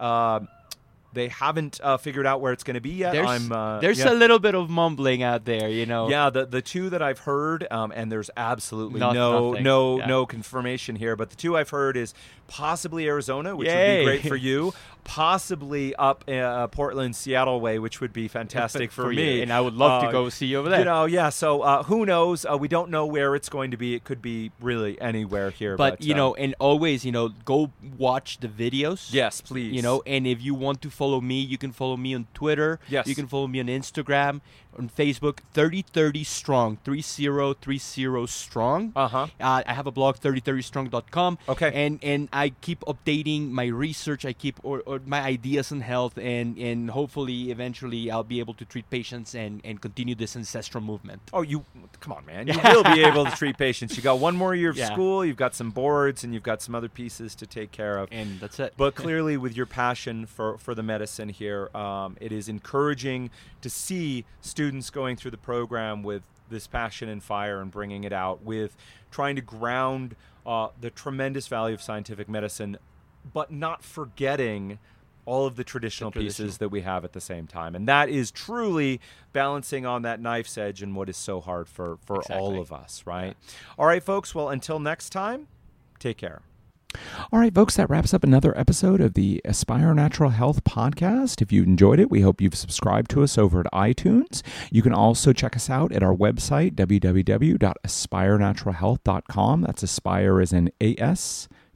They haven't uh, figured out where it's going to be yet. There's, I'm, uh, there's yeah. a little bit of mumbling out there, you know. Yeah, the the two that I've heard, um, and there's absolutely Not- no nothing. no Yeah. no confirmation here, but the two I've heard is possibly Arizona, which would be great for you, possibly up uh, Portland, Seattle way, which would be fantastic for, you, me. and I would love Uh, to go see you over there. You know, yeah. So uh, who knows? Uh, we don't know where it's going to be. It could be really anywhere here. but, you uh, know, and always, you know, go watch the videos. yes, please. You know, and if you want to follow me, you can follow me on Twitter. Yes. You can follow me on Instagram, on Facebook, 3030 Strong, 3030 Strong. Uh-huh. Uh, I have a blog, 3030strong.com. Okay. And and I keep updating my research. I keep or, or my ideas on health, and and hopefully eventually I'll be able to treat patients and and continue this ancestral movement. Oh, you come on, man! You will be able to treat patients. You got one more year of Yeah. school. You've got some boards, and you've got some other pieces to take care of. And that's it. but clearly with your passion for, for the medicine here um, it is encouraging to see students going through the program with this passion and fire and bringing it out with trying to ground uh, the tremendous value of scientific medicine but not forgetting all of the traditional The pieces traditional. that we have at the same time. And that is truly balancing on that knife's edge and what is so hard for, for all of us right? All right folks. Well until next time take care All right, folks, that wraps up another episode of the Aspire Natural Health podcast. If you enjoyed it, we hope you've subscribed to us over at iTunes. You can also check us out at our website, www.aspirenaturalhealth.com. That's Aspire as in A S.